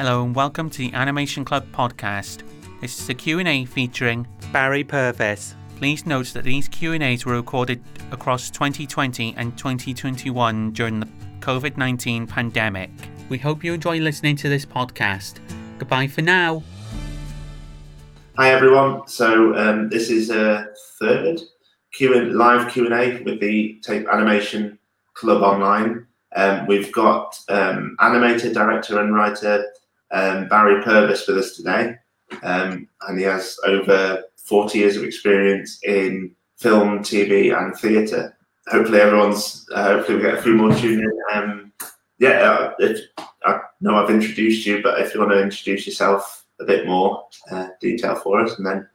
Hello and welcome to the Animation Club podcast. This is a Q&A featuring Barry Purves. Please note that these Q&As were recorded across 2020 and 2021 during the COVID-19 pandemic. We hope you enjoy listening to this podcast. Goodbye for now. Hi everyone. So um, this is a third Q and live Q and A with the Tape Animation Club online. Um, we've got um, animator, director, and writer um, Barry Purves with us today, um, and he has over 40 years of experience in film, TV, and theatre. Hopefully, everyone's. Uh, hopefully, we get a few more tune in. Um, yeah, uh, if, I know I've introduced you, but if you want to introduce yourself a bit more uh, detail for us, and then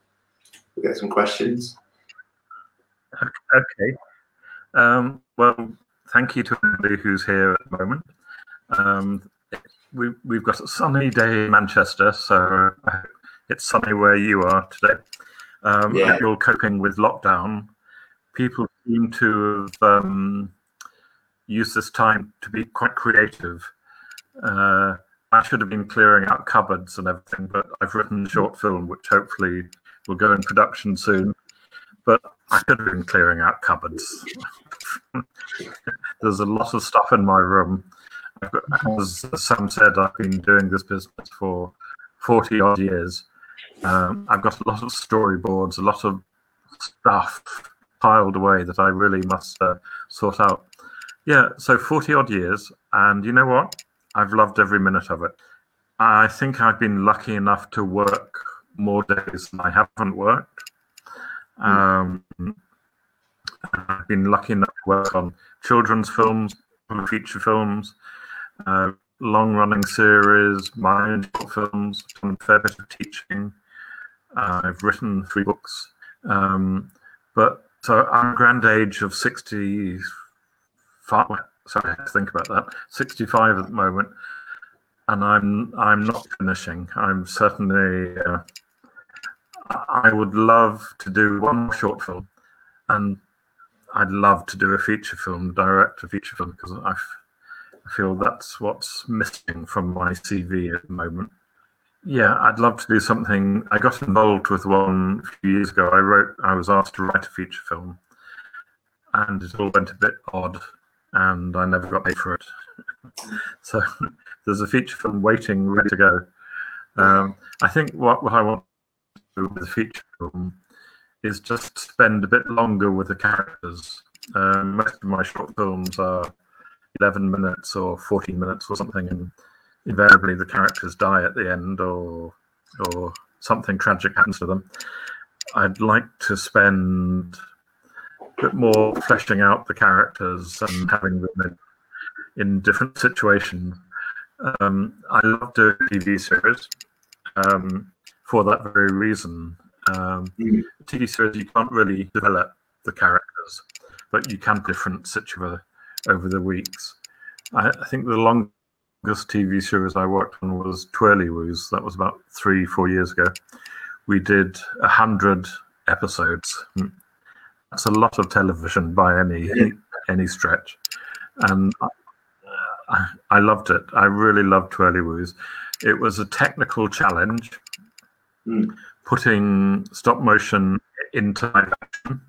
we'll get some questions. Okay. Um, well, thank you to everybody who's here at the moment. Um, we, we've got a sunny day in Manchester, so it's sunny where you are today. Um, Yeah. You're coping with lockdown. People seem to have um, used this time to be quite creative. Uh, I should have been clearing out cupboards and everything, but I've written a short film which hopefully will go in production soon. But I should have been clearing out cupboards. There's a lot of stuff in my room. As Sam said, I've been doing this business for 40 odd years. Um, I've got a lot of storyboards, a lot of stuff piled away that I really must uh, sort out. Yeah, so 40 odd years. And you know what? I've loved every minute of it. I think I've been lucky enough to work more days than I haven't worked. Um, I've been lucky enough to work on children's films, feature films, uh, long-running series, my own short films, done a fair bit of teaching. Uh, I've written three books, um, but so I'm a grand age of sixty-five. Sorry, I have to think about that. Sixty-five at the moment, and I'm I'm not finishing. I'm certainly. Uh, I would love to do one more short film, and I'd love to do a feature film, direct a feature film, because I f- I feel that's what's missing from my CV at the moment. Yeah, I'd love to do something. I got involved with one a few years ago. I wrote, I was asked to write a feature film, and it all went a bit odd, and I never got paid for it. so there's a feature film waiting, ready to go. Um, I think what, what I want to do with the feature film is just spend a bit longer with the characters. Um, most of my short films are 11 minutes or 14 minutes or something, and invariably the characters die at the end or or something tragic happens to them. I'd like to spend a bit more fleshing out the characters and having them in, different situations. Um, I love doing TV series um, for that very reason. Um, Mm. TV series you can't really develop the characters, but you can different situa over the weeks. I, I think the longest TV series I worked on was Twirlywoos. That was about three, four years ago. We did a hundred episodes. Mm. That's a lot of television by any Yeah. any stretch, and I, I, loved it. I really loved Twirlywoos. It was a technical challenge Mm. putting stop motion into live action.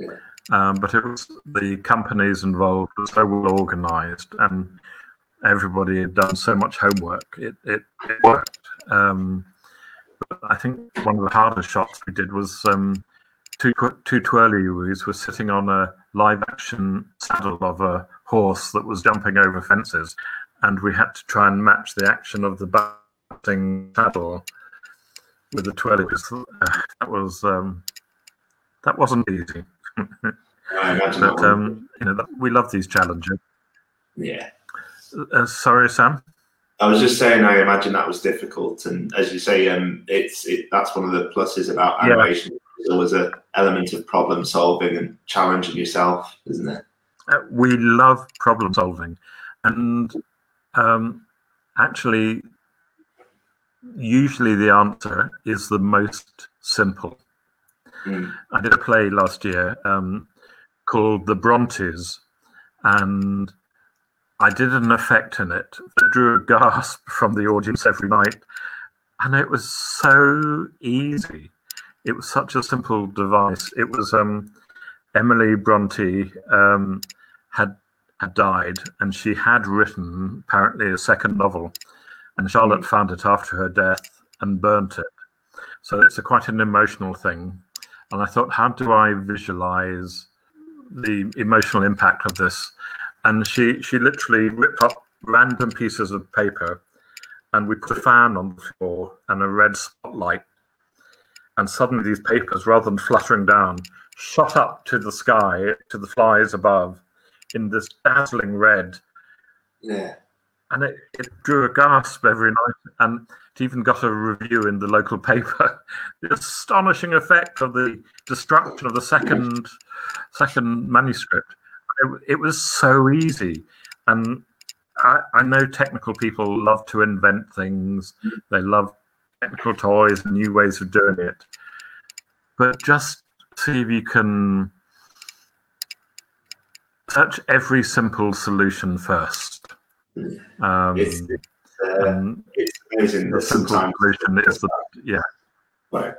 Yeah. Um, but it was the companies involved were so well organized and everybody had done so much homework. It, it, it worked. Um, but I think one of the hardest shots we did was um, two, two twirlywoos were sitting on a live action saddle of a horse that was jumping over fences. And we had to try and match the action of the bouncing saddle with the twirlies. Uh, that was um, that wasn't easy. I imagine that But um, you know, that, we love these challenges. yeah. Uh, sorry, Sam. I was just saying, I imagine that was difficult, and as you say, um, it's it, that's one of the pluses about Yeah. animation. There's always a element of problem solving and challenging yourself, isn't it? Uh, we love problem solving, and um, actually, usually the answer is the most simple. Mm. I did a play last year um, called The Brontes, and I did an effect in it that drew a gasp from the audience every night. And it was so easy. It was such a simple device. It was um, Emily Bronte um, had had died, and she had written apparently a second novel, and Charlotte found it after her death and burnt it. So it's a quite an emotional thing. And I thought, how do I visualize the emotional impact of this? And she she literally ripped up random pieces of paper, and we put a fan on the floor and a red spotlight. And suddenly, these papers, rather than fluttering down, shot up to the sky, to the flies above, in this dazzling red. Yeah. And it, it drew a gasp every night. And it even got a review in the local paper. the astonishing effect of the destruction of the second second manuscript. It, it was so easy. And I, I know technical people love to invent things. They love technical toys, and new ways of doing it. But just see if you can search every simple solution first. Um, It's, it's, uh, it's amazing the that simple sometimes. is the yeah. Right.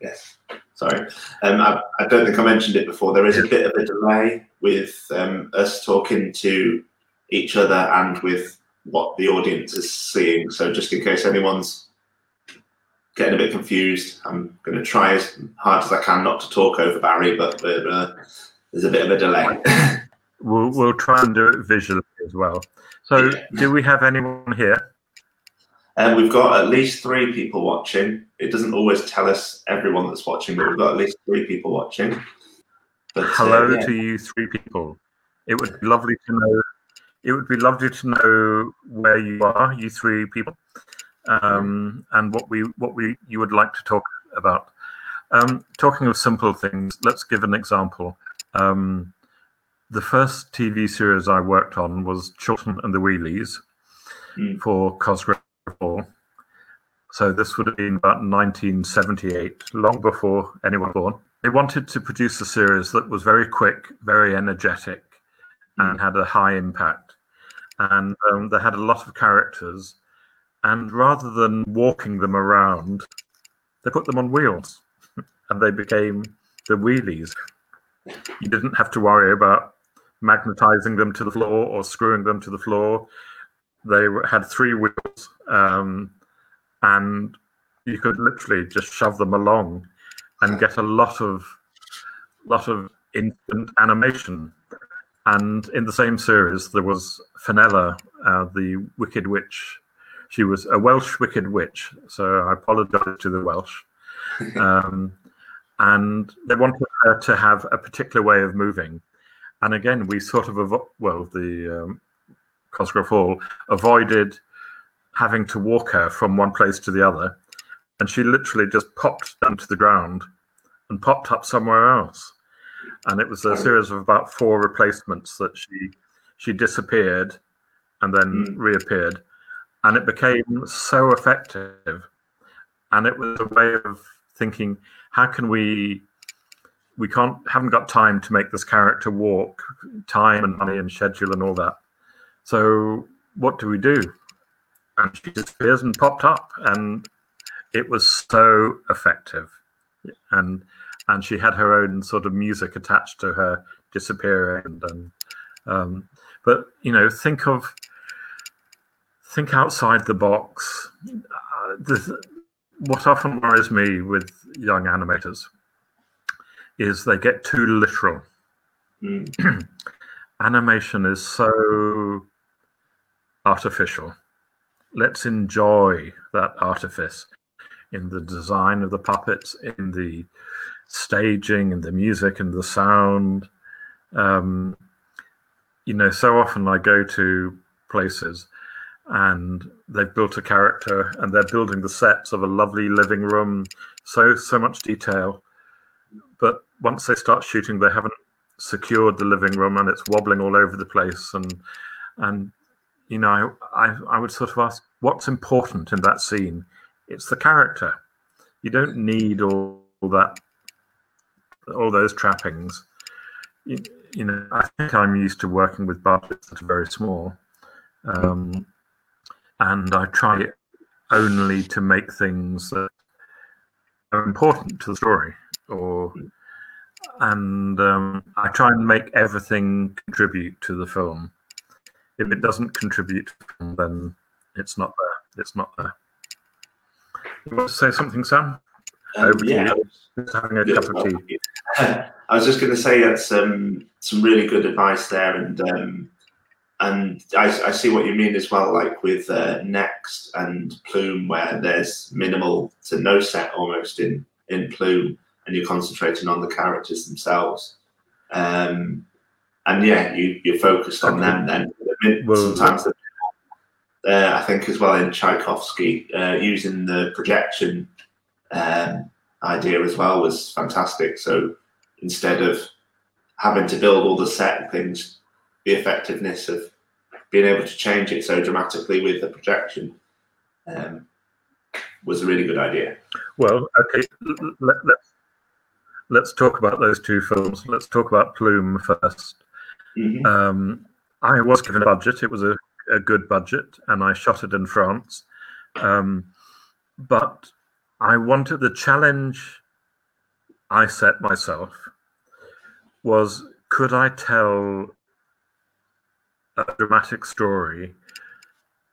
Yes. Sorry. Um, I, I don't think I mentioned it before. There is a bit of a delay with um, us talking to each other and with what the audience is seeing. So just in case anyone's getting a bit confused, I'm going to try as hard as I can not to talk over Barry, but uh, there's a bit of a delay. We'll we'll try and do it visually as well. So, Yeah. do we have anyone here? And we've got at least three people watching. It doesn't always tell us everyone that's watching, but we've got at least three people watching. But, uh, Hello yeah. to you three people. It would be lovely to know. It would be lovely to know where you are, you three people, um, and what we what we you would like to talk about. Um, talking of simple things, let's give an example. Um, the first TV series I worked on was Chorlton and the Wheelies Mm. for Cosgrove Hall. So this would have been about 1978, long before anyone was born. They wanted to produce a series that was very quick, very energetic, and had a high impact. And um, they had a lot of characters. And rather than walking them around, they put them on wheels, and they became the wheelies. You didn't have to worry about magnetizing them to the floor or screwing them to the floor. They had three wheels, um, and you could literally just shove them along and get a lot of lot of instant animation. And in the same series, there was Fenella, uh, the Wicked Witch. She was a Welsh Wicked Witch, so I apologise to the Welsh. Um, and they wanted her to have a particular way of moving. And again, we sort of avo- well, the um, Cosgrove Hall avoided having to walk her from one place to the other, and she literally just popped down to the ground and popped up somewhere else. And it was a series of about four replacements that she she disappeared and then Mm. reappeared, and it became so effective. And it was a way of thinking, how can we we can't haven't got time to make this character walk, time and money and schedule and all that. So what do we do? And she disappears and popped up, and it was so effective. And and she had her own sort of music attached to her disappearing. And, and um, but you know, think of think outside the box. Uh, this, what often worries me with young animators is they get too literal. Mm. Animation is so artificial. Let's enjoy that artifice in the design of the puppets, in the staging, and the music, and the sound. Um, you know, so often I go to places and they've built a character and they're building the sets of a lovely living room, so so much detail. But once they start shooting, they haven't secured the living room and it's wobbling all over the place. And and you know, I I would sort of ask, what's important in that scene? It's the character. You don't need all, all that, all those trappings. You, you know, I think I'm used to working with budgets that are very small, um, and I try only to make things that are important to the story, or and um, I try and make everything contribute to the film. If it doesn't contribute, then it's not there. It's not there. You want to say something, Sam? Um, Over to yeah, you. Just having a Yeah, cup of tea. I was just going to say that's um, some really good advice there, and um, and I, I see what you mean as well, like with uh, Next and Plume, where there's minimal to no set almost in in Plume, and you're concentrating on the characters themselves. Um, and yeah, you you're focused on them. Then I mean, Well- sometimes uh, I think as well in Tchaikovsky, uh, using the projection um, idea as well was fantastic. So instead of having to build all the set things, the effectiveness of being able to change it so dramatically with the projection um, was a really good idea. Well, okay, let, let's let's talk about those two films. Let's talk about Plume first. Mhm. Um, I was given a budget. It was a, a good budget, and I shot it in France. Um, but I wanted the challenge I set myself was could I tell a dramatic story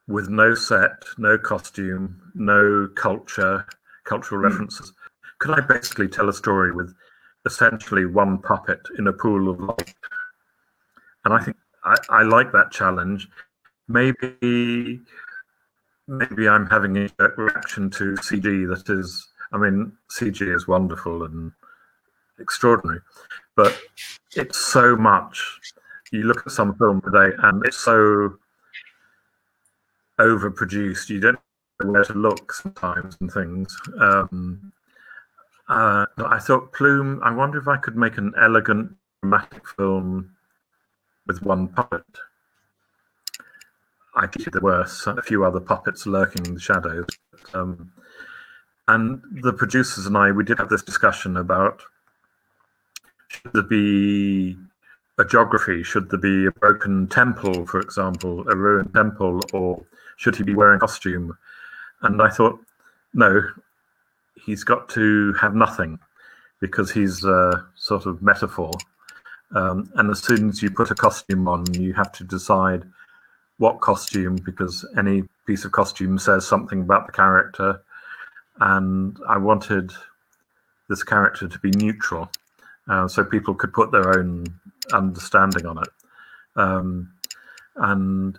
with no set, no costume, no culture, cultural Hmm. references? Could I basically tell a story with essentially one puppet in a pool of light? And I think I, I like that challenge. Maybe maybe I'm having a reaction to CG that is I mean, CG is wonderful and extraordinary, but it's so much. You look at some film today and it's so overproduced. You don't know where to look sometimes and things. Um, uh, I thought Plume. I wonder if I could make an elegant, dramatic film with one puppet. I think there were a few other puppets lurking in the shadows. Um, and the producers and I, we did have this discussion about should there be a geography? Should there be a broken temple, for example, a ruined temple, or should he be wearing a costume? And I thought, no, he's got to have nothing because he's a sort of metaphor. Um, and as soon as you put a costume on, you have to decide what costume because any piece of costume says something about the character. And I wanted this character to be neutral uh, so people could put their own understanding on it. Um, and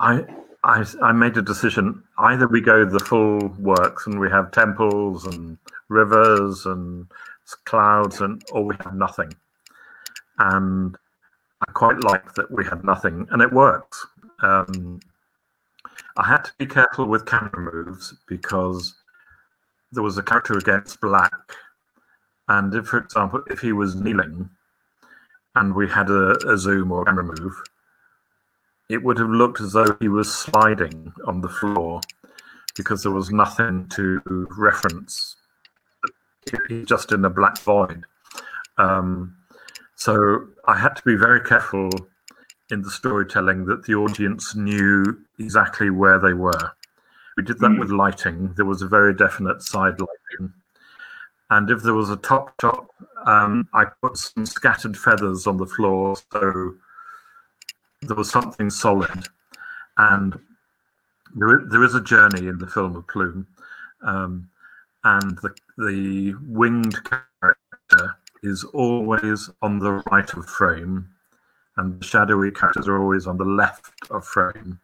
I, I, I made a decision either we go the full works and we have temples and rivers and clouds, and or we have nothing. And I quite like that we had nothing, and it works. Um, I had to be careful with camera moves because there was a character against black, and if, for example, if he was kneeling, and we had a, a zoom or camera move, it would have looked as though he was sliding on the floor because there was nothing to reference. He's just in a black void. Um, so I had to be very careful in the storytelling that the audience knew exactly where they were. We did that Mm. with lighting. There was a very definite side lighting. And if there was a top top, um, I put some scattered feathers on the floor so there was something solid. And there is, there is a journey in the film of Plume. Um, and the, the winged character is always on the right of frame, and the shadowy characters are always on the left of frame.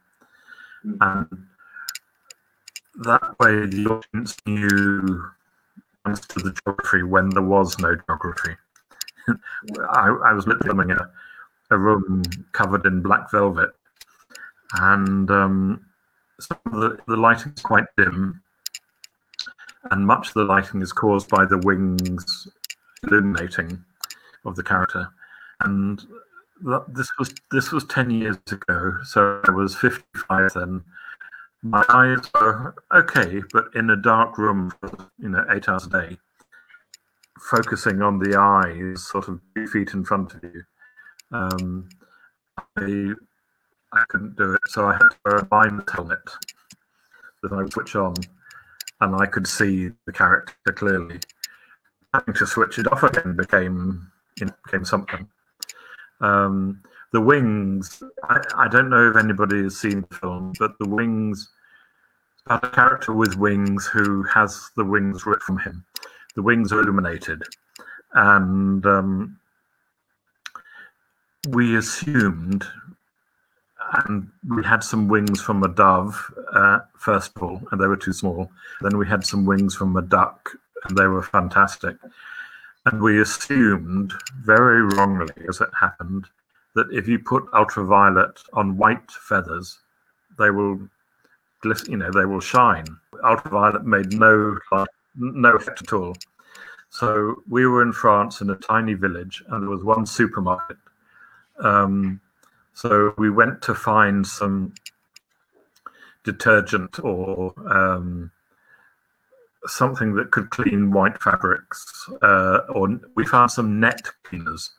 And that way, the audience knew understood the geography when there was no geography. I, I was literally filming a, a room covered in black velvet, and um, some of the, the lighting is quite dim, and much of the lighting is caused by the wings illuminating of the character. And th- this was this was ten years ago, so I was fifty five then. My eyes were okay, but in a dark room for you know eight hours a day, focusing on the eyes, sort of two feet in front of you. Um, I I couldn't do it, so I had to wear a miner's helmet that I would switch on, and I could see the character clearly. Having to switch it off again became became something. Um, the wings. I, I don't know if anybody has seen the film, but the wings. About a character with wings who has the wings ripped from him. The wings are illuminated, and um, we assumed, and we had some wings from a dove uh, first of all, and they were too small. Then we had some wings from a duck, and they were fantastic. And we assumed, very wrongly as it happened, that if you put ultraviolet on white feathers, they will, glisten, you know, they will shine. Ultraviolet made no no effect at all. So we were in France in a tiny village, and there was one supermarket. Um, so we went to find some detergent or um, something that could clean white fabrics, uh, or we found some net cleaners,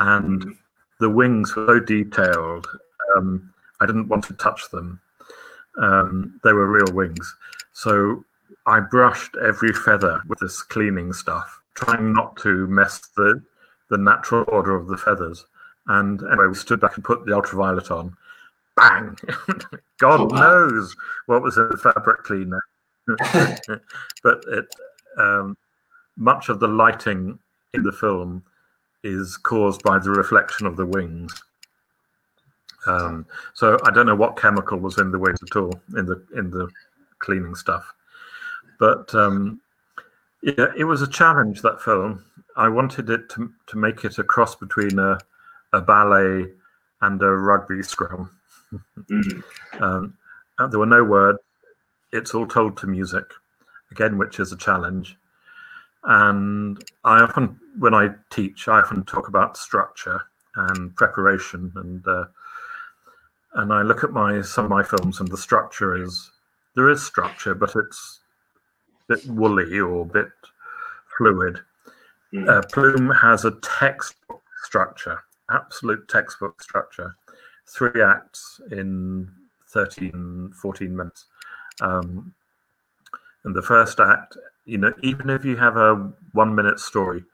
and the wings were so detailed. Um, I didn't want to touch them. Um, they were real wings, so I brushed every feather with this cleaning stuff, trying not to mess the the natural order of the feathers. And anyway, we stood back and put the ultraviolet on. Bang! God oh, wow. knows what was in the fabric cleaner. but it, um, much of the lighting in the film is caused by the reflection of the wings. Um, so I don't know what chemical was in the wings at all in the in the cleaning stuff, but um, yeah, it was a challenge that film. I wanted it to to make it a cross between a a ballet and a rugby scrum. mm-hmm. um, there were no words. It's all told to music, again, which is a challenge. And I often, when I teach, I often talk about structure and preparation, and uh, and I look at my some of my films, and the structure is there is structure, but it's a bit woolly or a bit fluid. Mm. Uh, Plume has a textbook structure, absolute textbook structure, three acts in 13, 14 minutes. Um, and the first act, you know, even if you have a one minute story,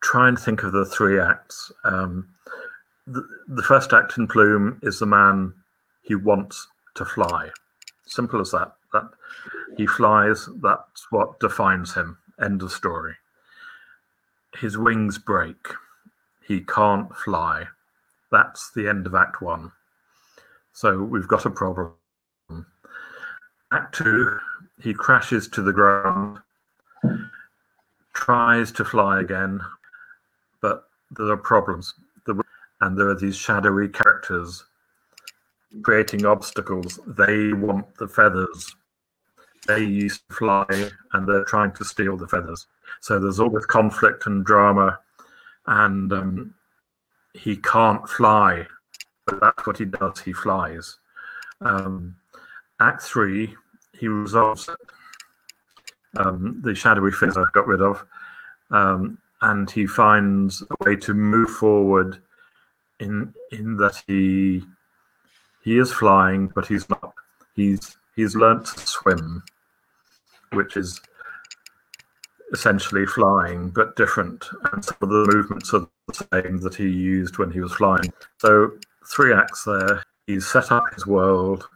try and think of the three acts. Um, the, the first act in Plume is the man he wants to fly. Simple as that. That he flies. That's what defines him. End of story. His wings break he can't fly. That's the end of Act One. So we've got a problem. Act Two, he crashes to the ground, tries to fly again, but there are problems. And there are these shadowy characters creating obstacles. They want the feathers. They used to fly and they're trying to steal the feathers. So there's all this conflict and drama and um, he can't fly, but that's what he does. He flies. Um, act three, he resolves. Um, the shadowy figure got rid of, um, and he finds a way to move forward. In in that he he is flying, but he's not. He's he's learnt to swim, which is essentially flying, but different. And some of the movements are the same that he used when he was flying. So, three acts there. He's set up his world,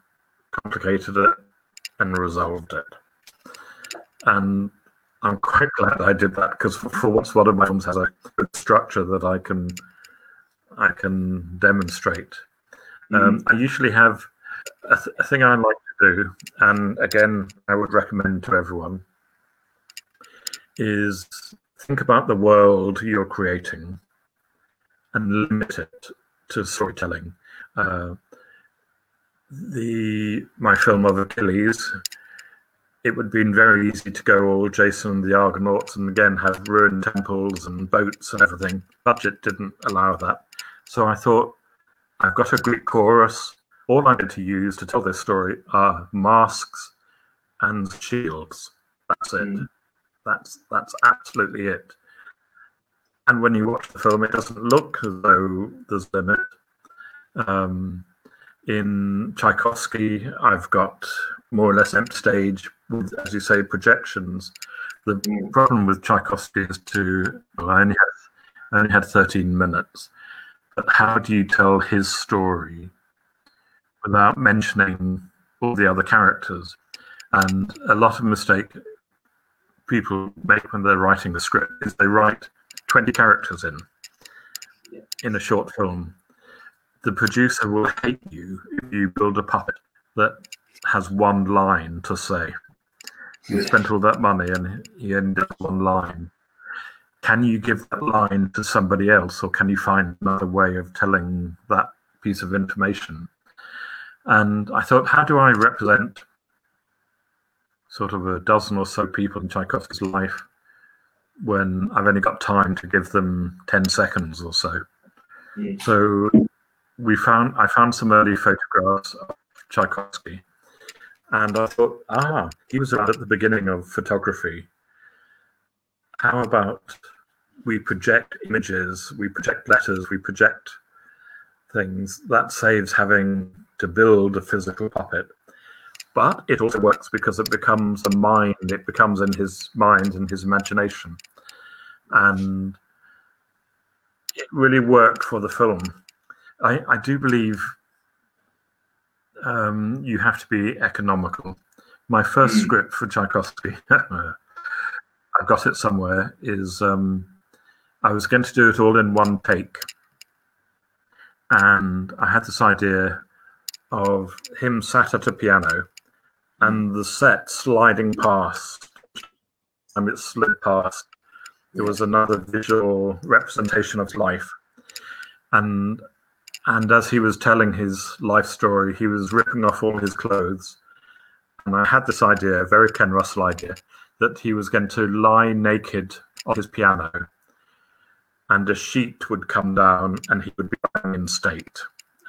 complicated it, and resolved it. And I'm quite glad I did that because for, once, one of my films has a good structure that I can I can demonstrate. Mm-hmm. Um, I usually have a, th- a thing I like to do, and again, I would recommend to everyone is think about the world you're creating and limit it to storytelling. Uh, the my film of Achilles, it would have been very easy to go all Jason and the Argonauts and again have ruined temples and boats and everything. Budget didn't allow that. So I thought, I've got a Greek chorus. All I need to use to tell this story are masks and shields. That's it. Mm. That's that's absolutely it. And when you watch the film, it doesn't look as though there's limit. Um, in Tchaikovsky, I've got more or less empty stage with, as you say, projections. The problem with Tchaikovsky is to, well, I only had, I only had 13 minutes, but how do you tell his story without mentioning all the other characters? And a lot of mistake people make when they're writing the script is they write 20 characters in Yeah. in a short film. The producer will hate you if you build a puppet that has one line to say. You spent all that money and you ended up one line. Can you give that line to somebody else, or can you find another way of telling that piece of information? And I thought, how do I represent sort of a dozen or so people in Tchaikovsky's life when I've only got time to give them 10 seconds or so? Mm. So we found I found some early photographs of Tchaikovsky, and I thought, ah, he was around at the beginning of photography. How about we project images, we project letters, we project things? That saves having to build a physical puppet. But it also works because it becomes a mind, it becomes in his mind and his imagination. And it really worked for the film. I, I do believe um, you have to be economical. My first Mm. script for Tchaikovsky, I've got it somewhere, is um, I was going to do it all in one take. And I had this idea of him sat at a piano and the set sliding past. And it slid past. There was another visual representation of life. And and as he was telling his life story, he was ripping off all his clothes. And I had this idea, a very Ken Russell idea, that he was going to lie naked on his piano and a sheet would come down and he would be lying in state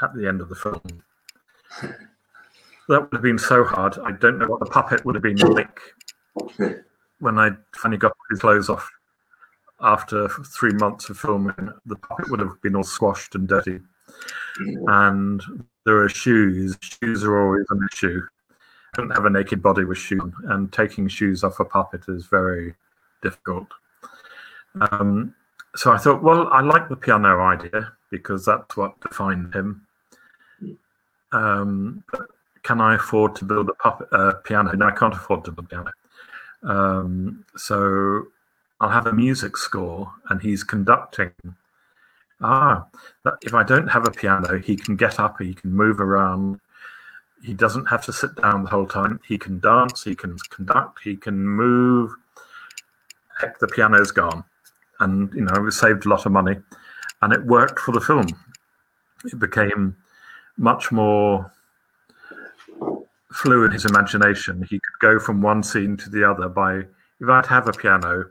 at the end of the film. That would have been so hard. I don't know what the puppet would have been like when I finally got his clothes off after three months of filming. The puppet would have been all squashed and dirty and there are shoes. Shoes are always an issue. I don't have a naked body with shoes, on, and taking shoes off a puppet is very difficult. Um, so I thought, well, I like the piano idea because that's what defined him. Um, but can I afford to build a puppet uh, piano? No, I can't afford to build a piano. Um, so I'll have a music score, and he's conducting Ah, if I don't have a piano, he can get up, he can move around. He doesn't have to sit down the whole time. He can dance, he can conduct, he can move. Heck, the piano's gone. And, you know, we saved a lot of money. And it worked for the film. It became much more fluid, his imagination. He could go from one scene to the other by, if I'd have a piano,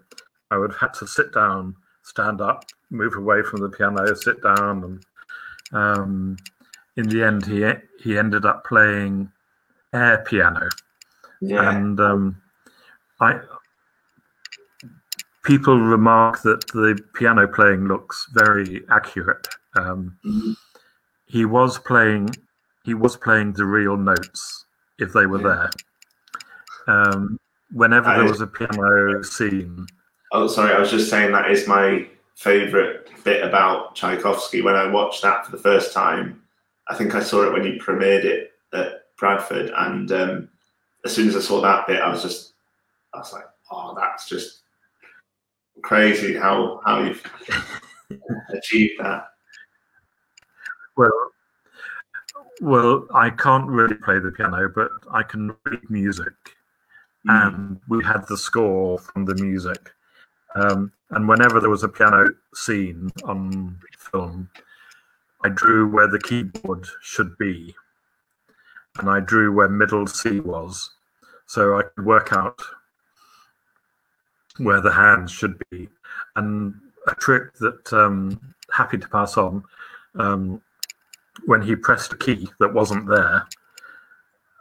I would have had to sit down, stand up, move away from the piano, sit down, and um, in the end, he he ended up playing air piano, Yeah. and um, I people remark that the piano playing looks very accurate. Um, Mhm. he was playing he was playing the real notes if they were Yeah. there. Um, whenever there was a piano scene, Oh, sorry. I was just saying that is my favourite bit about Tchaikovsky. When I watched that for the first time, I think I saw it when you premiered it at Bradford, and um, as soon as I saw that bit, I was just, I was like, oh, that's just crazy how how you've achieved that. Well, well, I can't really play the piano, but I can read music, and we had the score from the music. Um, and whenever there was a piano scene on film, I drew where the keyboard should be, and I drew where middle C was, so I could work out where the hands should be. And a trick that um, happy to pass on. Um, when he pressed a key that wasn't there,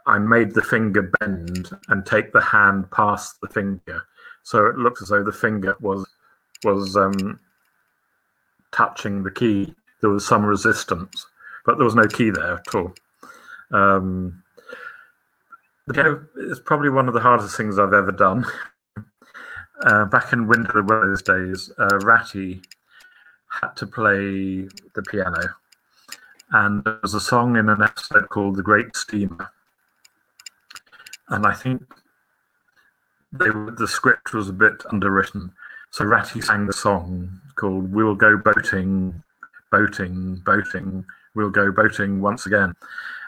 I made the finger bend and take the hand past the finger, so it looked as though the finger was was um, touching the key. There was some resistance, but there was no key there at all. Um, is probably one of the hardest things I've ever done. Uh, back in Winter of those days, uh, Ratty had to play the piano, and there was a song in an episode called "The Great Steamer," and I think they were, the script was a bit underwritten, so Ratty sang the song called "We'll Go Boating, Boating, Boating." We'll go boating once again.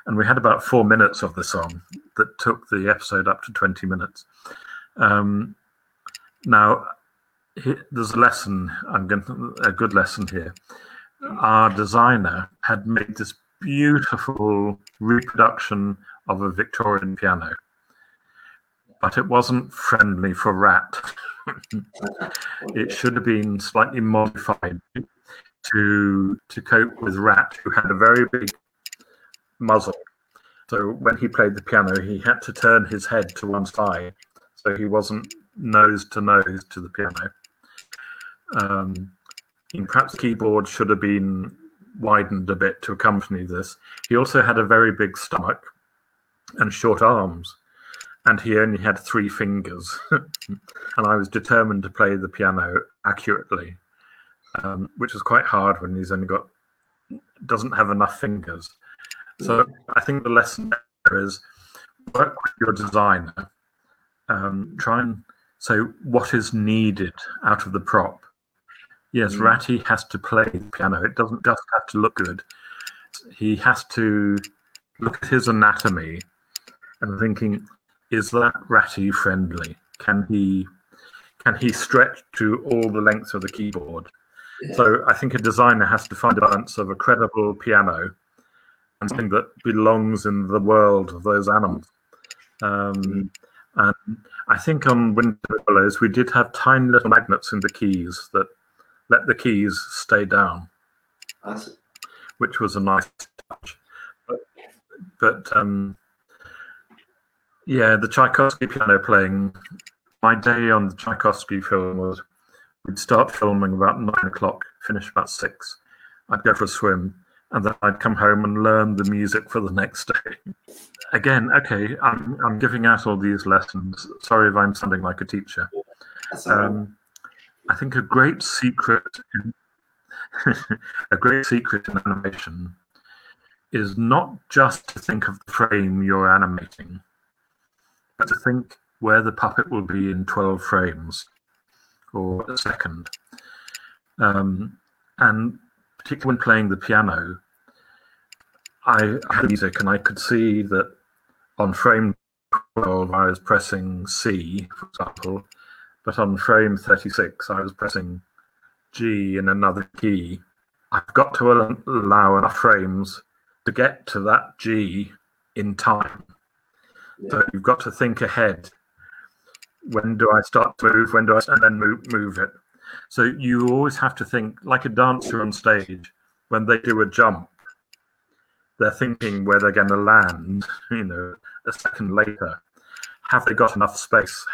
And we had about four minutes of the song that took the episode up to 20 minutes. Um, now, there's a lesson, I'm going to, a good lesson here. Our designer had made this beautiful reproduction of a Victorian piano, but it wasn't friendly for rat. it should have been slightly modified to to cope with Rat, who had a very big muzzle. So when he played the piano, he had to turn his head to one side, so he wasn't nose to nose to the piano. Um, perhaps the keyboard should have been widened a bit to accompany this. He also had a very big stomach and short arms, and he only had three fingers. and I was determined to play the piano accurately um, which is quite hard when he's only got doesn't have enough fingers. So I think the lesson there is work with your designer. Um, try and so what is needed out of the prop. Yes, mm. Ratty has to play the piano. It doesn't just have to look good. He has to look at his anatomy and thinking, is that Ratty friendly? Can he can he stretch to all the lengths of the keyboard? So I think a designer has to find a balance of a credible piano and something that belongs in the world of those animals. Um, and I think on Wind in the Willows we did have tiny little magnets in the keys that let the keys stay down, which was a nice touch. But, but um, yeah, the Tchaikovsky piano playing. My day on the Tchaikovsky film was We'd start filming about nine o'clock, finish about six. I'd go for a swim, and then I'd come home and learn the music for the next day. Again, okay, I'm, I'm giving out all these lessons. Sorry if I'm sounding like a teacher. Um, I think a great secret, in, a great secret in animation, is not just to think of the frame you're animating, but to think where the puppet will be in 12 frames or a second. Um, and particularly when playing the piano, I had music and I could see that on frame 12 I was pressing C, for example, but on frame 36 I was pressing G in another key. I've got to allow enough frames to get to that G in time. Yeah. So you've got to think ahead when do I start to move? When do I and then move move it? So you always have to think like a dancer on stage when they do a jump. They're thinking where they're going to land. You know, a second later, have they got enough space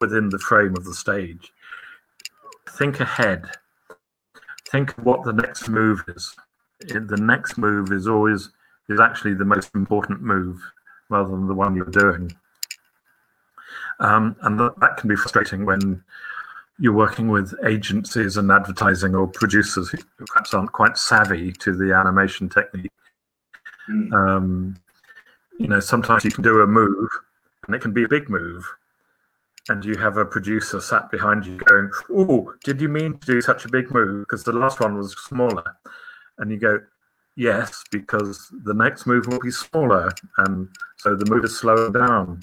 within the frame of the stage? Think ahead. Think what the next move is. The next move is always is actually the most important move rather than the one you're doing. Um, and that, that can be frustrating when you're working with agencies and advertising or producers who perhaps aren't quite savvy to the animation technique. Mm. Um, you know, sometimes you can do a move and it can be a big move. And you have a producer sat behind you going, Oh, did you mean to do such a big move? Because the last one was smaller. And you go, Yes, because the next move will be smaller. And so the move is slowing down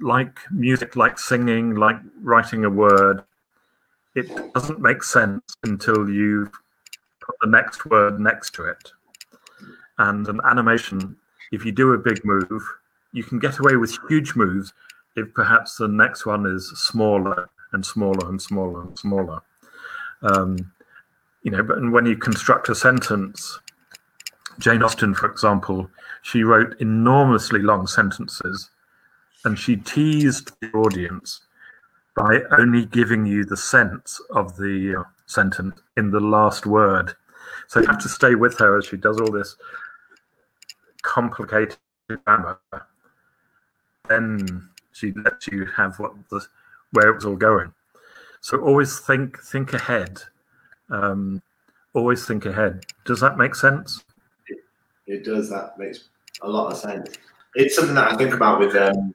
like music, like singing, like writing a word, it doesn't make sense until you put the next word next to it. And an animation, if you do a big move, you can get away with huge moves if perhaps the next one is smaller and smaller and smaller and smaller. Um, you know, but when you construct a sentence, Jane Austen, for example, she wrote enormously long sentences and she teased the audience by only giving you the sense of the uh, sentence in the last word. So you have to stay with her as she does all this complicated grammar. Then she lets you have what the where it was all going. So always think think ahead. Um, always think ahead. Does that make sense? It, it does. That makes a lot of sense. It's something that I think about with um,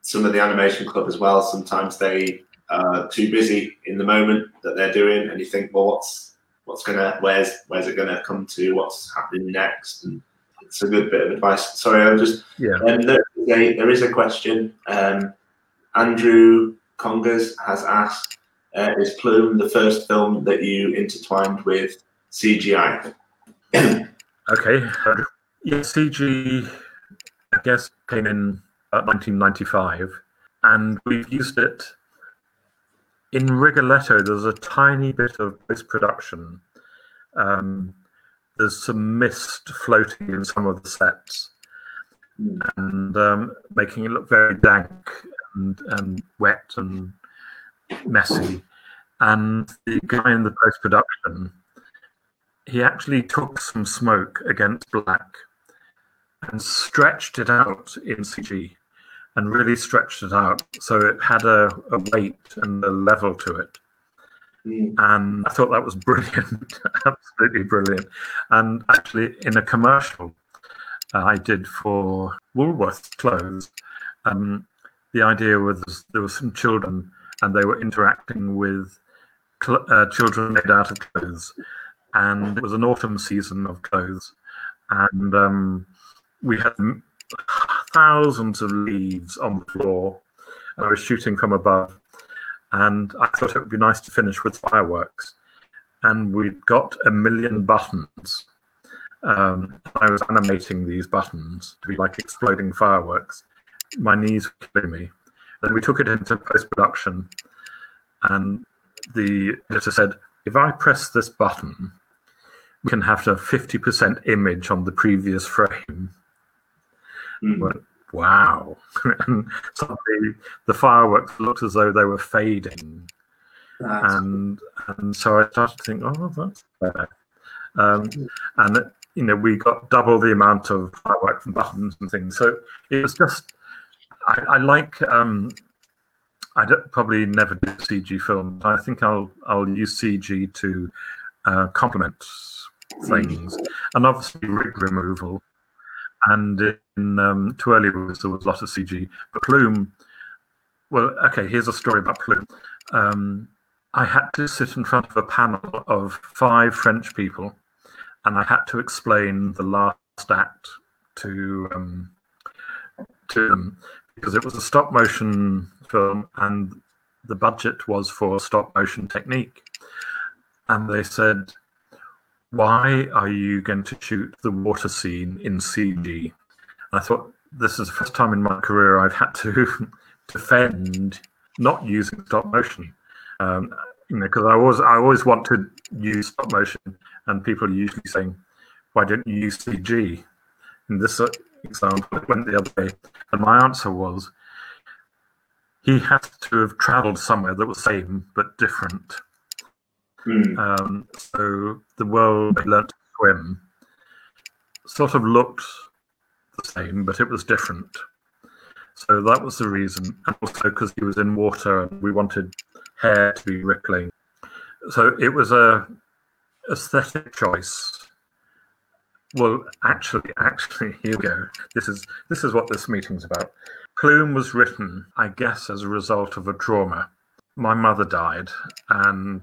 some of the animation club as well. Sometimes they are too busy in the moment that they're doing, and you think, well, what's what's gonna where's where's it gonna come to? What's happening next? And it's a good bit of advice. Sorry, I'm just yeah. Um, there is a question. Um, Andrew Congas has asked: uh, Is Plume the first film that you intertwined with CGI? okay. Yeah, CG, I guess, came in about 1995, and we've used it in Rigoletto. There's a tiny bit of post production. Um, there's some mist floating in some of the sets and um, making it look very dank and, and wet and messy. And the guy in the post production, he actually took some smoke against black and stretched it out in CG and really stretched it out so it had a, a weight and a level to it. Mm. And I thought that was brilliant, absolutely brilliant. And actually, in a commercial I did for Woolworths clothes, um, the idea was there were some children and they were interacting with cl- uh, children made out of clothes. And it was an autumn season of clothes. And um, we had thousands of leaves on the floor. And I was shooting from above. And I thought it would be nice to finish with fireworks. And we'd got a million buttons. Um, I was animating these buttons to be like exploding fireworks. My knees were killing me. Then we took it into post production, and the editor said, if I press this button, we can have a 50% image on the previous frame. Mm. Went, wow. and suddenly the fireworks looked as though they were fading. That's- And and so I started to think, oh, that's better. Um, and you know, we got double the amount of fireworks and buttons and things. So it was just, I, I like. Um, I probably never do CG films. I think I'll I'll use CG to uh, complement things, and obviously rig removal. And in um, Too Early Rose, there was a lot of CG. But Plume, well, okay, here's a story about Plume. Um, I had to sit in front of a panel of five French people, and I had to explain the last act to um, to them because it was a stop motion film, and the budget was for stop motion technique. And they said, "Why are you going to shoot the water scene in CG?" And I thought this is the first time in my career I've had to defend not using stop motion. Um, you know, because I always I always want to use stop motion, and people are usually saying, "Why don't you use CG?" In this example, it went the other way, and my answer was, he has to have travelled somewhere that was same but different. Mm. Um, so the world he learnt to swim sort of looked the same, but it was different. So that was the reason, and also because he was in water, and we wanted hair to be rippling. So it was a aesthetic choice. Well, actually, actually, here we go. This is this is what this meeting's about. Plume was written, I guess, as a result of a trauma. My mother died, and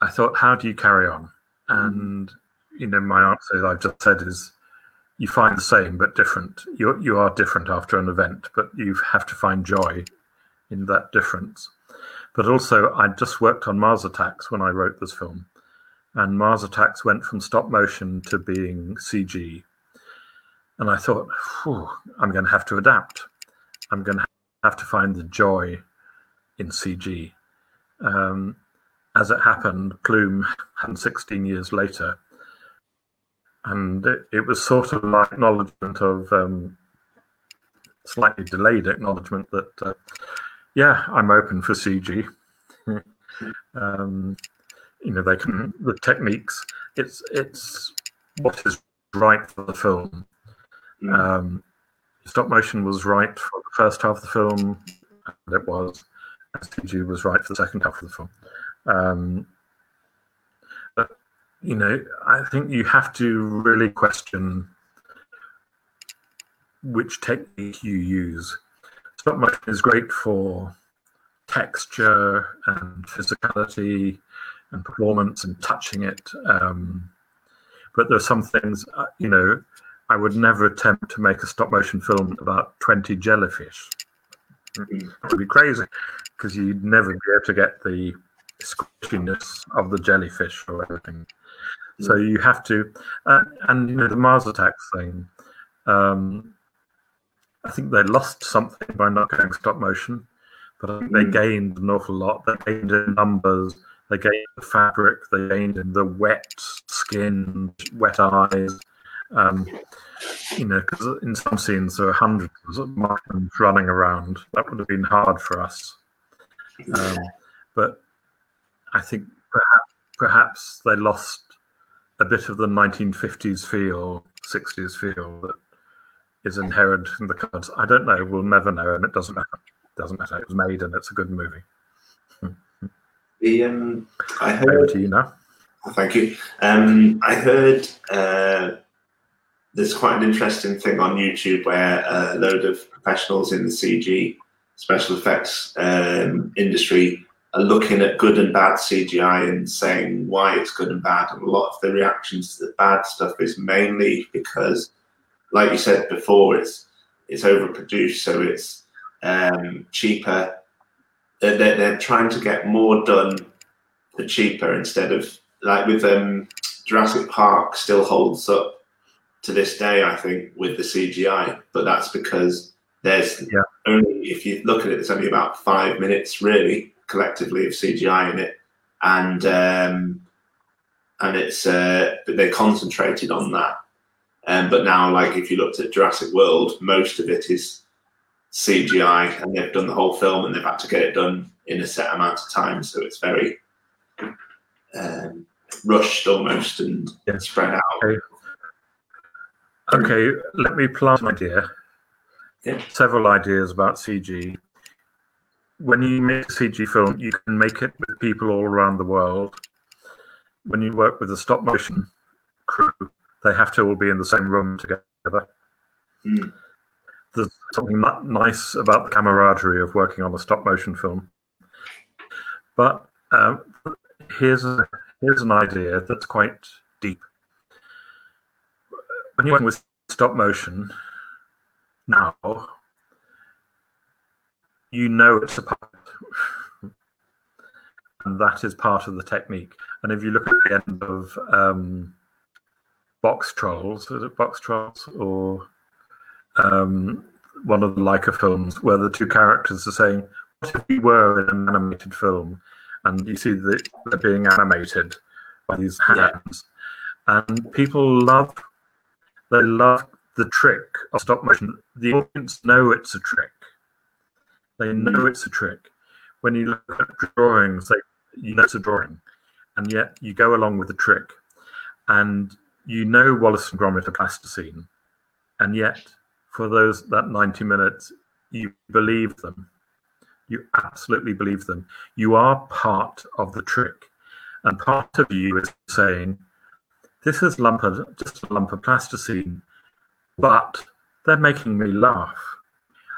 I thought, how do you carry on? And you know, my answer I've just said is, you find the same but different. You you are different after an event, but you have to find joy in that difference. But also, I just worked on Mars Attacks when I wrote this film, and Mars Attacks went from stop motion to being CG. And I thought, I'm going to have to adapt. I'm going to have to find the joy in CG. Um, as it happened, Plume happened 16 years later. And it, it was sort of like acknowledgement of um, slightly delayed acknowledgement that, uh, yeah, I'm open for CG. um, you know they can the techniques. It's it's what is right for the film. Mm. Um, stop motion was right for the first half of the film, and it was. and CG was right for the second half of the film. Um, but you know, I think you have to really question which technique you use. Stop motion is great for texture and physicality and performance and touching it. Um, but there are some things, uh, you know, I would never attempt to make a stop motion film about 20 jellyfish. Mm. It would be crazy because you'd never be able to get the squishiness of the jellyfish or anything. So you have to, uh, and you know, the Mars Attacks thing, um, I think they lost something by not going stop motion, but they Mm. gained an awful lot. They gained in numbers, they gained the fabric, they gained in the wet skin, wet eyes. Um, you know, because in some scenes there are hundreds of Martians running around. That would have been hard for us. Um, but I think perhaps, perhaps they lost a bit of the 1950s feel, 60s feel that is inherent in the cards. I don't know. We'll never know, and it doesn't matter. It doesn't matter. It was made, and it's a good movie. The um, I Over heard. to you now. Thank you. Um, I heard uh, there's quite an interesting thing on YouTube where a load of professionals in the CG special effects um, industry are looking at good and bad CGI and saying why it's good and bad. And a lot of the reactions to the bad stuff is mainly because, like you said before, it's it's overproduced, so it's um, cheaper. They're, they're, they're trying to get more done for cheaper instead of like with um, Jurassic Park still holds up to this day, I think, with the CGI. But that's because there's Yeah. only if you look at it, there's only about five minutes really collectively of CGI in it, and um, and it's uh, but they concentrated on that. Um, but now, like if you looked at Jurassic World, most of it is CGI, and they've done the whole film, and they've had to get it done in a set amount of time, so it's very um, rushed almost and Yeah. spread out. Okay. Okay, let me plant an idea. Yeah. Several ideas about CG. When you make a CG film, you can make it with people all around the world. When you work with a stop motion crew, they have to all be in the same room together. Mm. There's something nice about the camaraderie of working on a stop motion film. But um, here's a, here's an idea that's quite deep. When you're working with stop motion now, you know it's a puppet. and that is part of the technique. And if you look at the end of um, Boxtrolls, is it Boxtrolls or um, one of the Laika films where the two characters are saying, What if we were in an animated film? And you see that they're being animated by these Yeah. hands. And people love, they love the trick of stop motion. The audience know it's a trick. They know it's a trick. When you look at drawings, they, you know it's a drawing, and yet you go along with the trick, and you know Wallace and Gromit are plasticine, and yet for those that ninety minutes, you believe them. You absolutely believe them. You are part of the trick, and part of you is saying, "This is lump of, just a lump of plasticine, but they're making me laugh."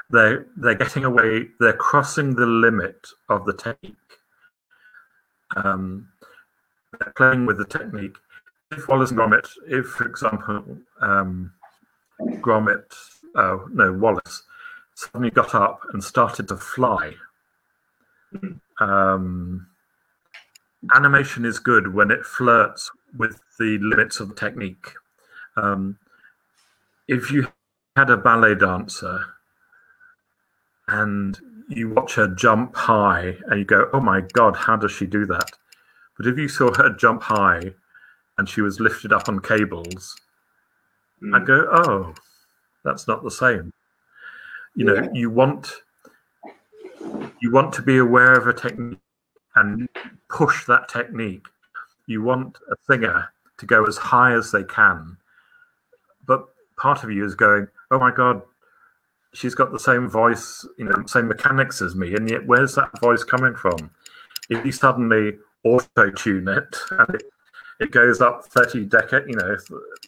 they're they're getting away they're crossing the limit of the technique um, they're playing with the technique if wallace gromit if for example um, gromit oh no wallace suddenly got up and started to fly um, animation is good when it flirts with the limits of the technique um, if you had a ballet dancer and you watch her jump high and you go, oh my God, how does she do that? But if you saw her jump high and she was lifted up on cables, Mm. I'd go, oh, that's not the same. You know, Yeah. you want you want to be aware of a technique and push that technique. you want a singer to go as high as they can, but part of you is going, "Oh my god, she's got the same voice, you know, same mechanics as me, and yet where's that voice coming from?" If you suddenly auto tune it and it, it goes up 30 decade, you know,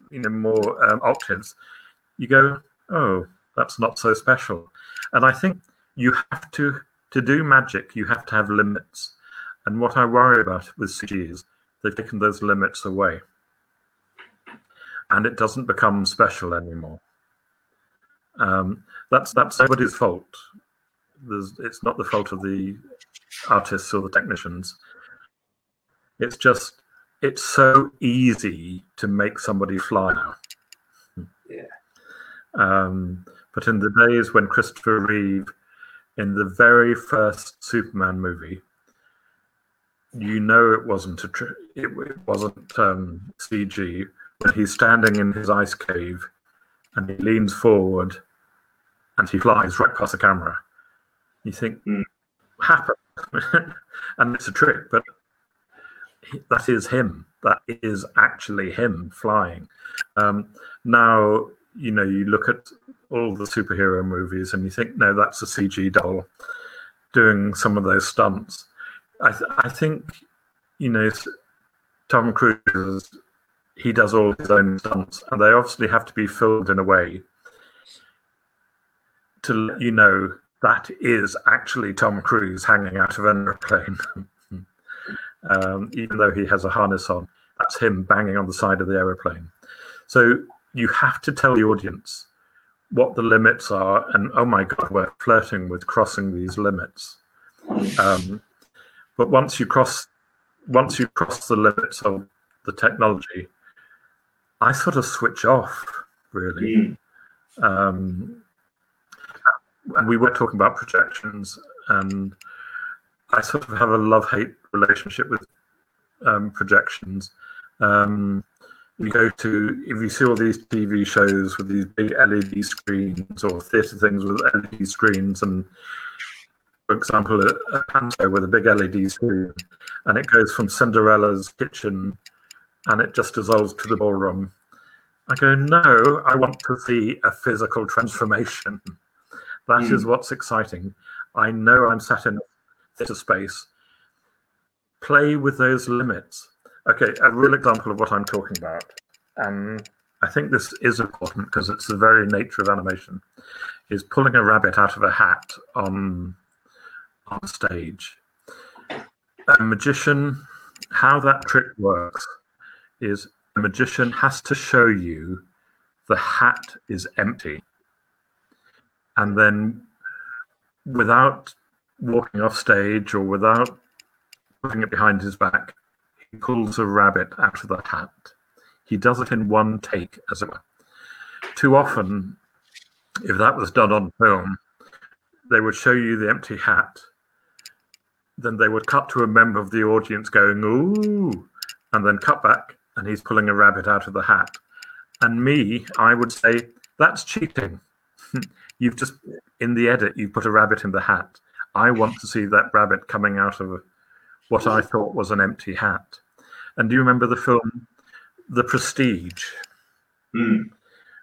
you know, more um, octaves, you go, oh, that's not so special. And I think you have to, to do magic, you have to have limits. And what I worry about with CG is they've taken those limits away. And it doesn't become special anymore. Um, that's that's nobody's fault. There's, it's not the fault of the artists or the technicians. It's just it's so easy to make somebody fly now. Yeah. Um, but in the days when Christopher Reeve, in the very first Superman movie, you know it wasn't a tr- it, it wasn't um, CG when he's standing in his ice cave and he leans forward and he flies right past the camera. You think Mm. happened, and it's a trick, but that is him. That is actually him flying. Um, now you know you look at all the superhero movies and you think, no, that's a CG doll doing some of those stunts. I, th- I think you know Tom Cruise. He does all his own stunts, and they obviously have to be filmed in a way to let you know that is actually Tom Cruise hanging out of an airplane. um, even though he has a harness on, that's him banging on the side of the aeroplane. So you have to tell the audience what the limits are, and oh my god, we're flirting with crossing these limits. Um, but once you cross, once you cross the limits of the technology, I sort of switch off really. Mm. Um, and we were talking about projections, and I sort of have a love-hate relationship with um, projections. Um, you go to if you see all these TV shows with these big LED screens or theatre things with LED screens, and for example, a, a panto with a big LED screen, and it goes from Cinderella's kitchen, and it just dissolves to the ballroom. I go, no, I want to see a physical transformation. That is hmm. what's exciting. I know I'm sat in a theatre space. Play with those limits. Okay, a real example of what I'm talking about. And I think this is important because it's the very nature of animation, is pulling a rabbit out of a hat on on stage. A magician, how that trick works is a magician has to show you the hat is empty. And then without walking off stage or without putting it behind his back, pulls a rabbit out of the hat. He does it in one take, as it were. Too often, if that was done on film, they would show you the empty hat. Then they would cut to a member of the audience going, ooh, and then cut back, and he's pulling a rabbit out of the hat. And me, I would say, that's cheating. You've just, in the edit, you put a rabbit in the hat. I want to see that rabbit coming out of what I thought was an empty hat. And do you remember the film The Prestige, Mm.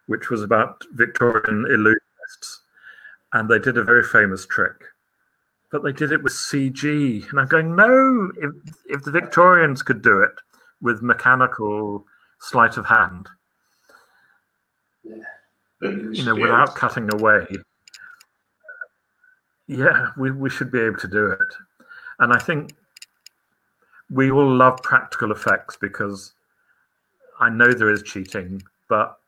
which was about Victorian illusionists? And they did a very famous trick, but they did it with CG. And I'm going, no, if, if the Victorians could do it with mechanical sleight of hand, you know, without cutting away. Yeah, we, we should be able to do it. And I think we all love practical effects because I know there is cheating, but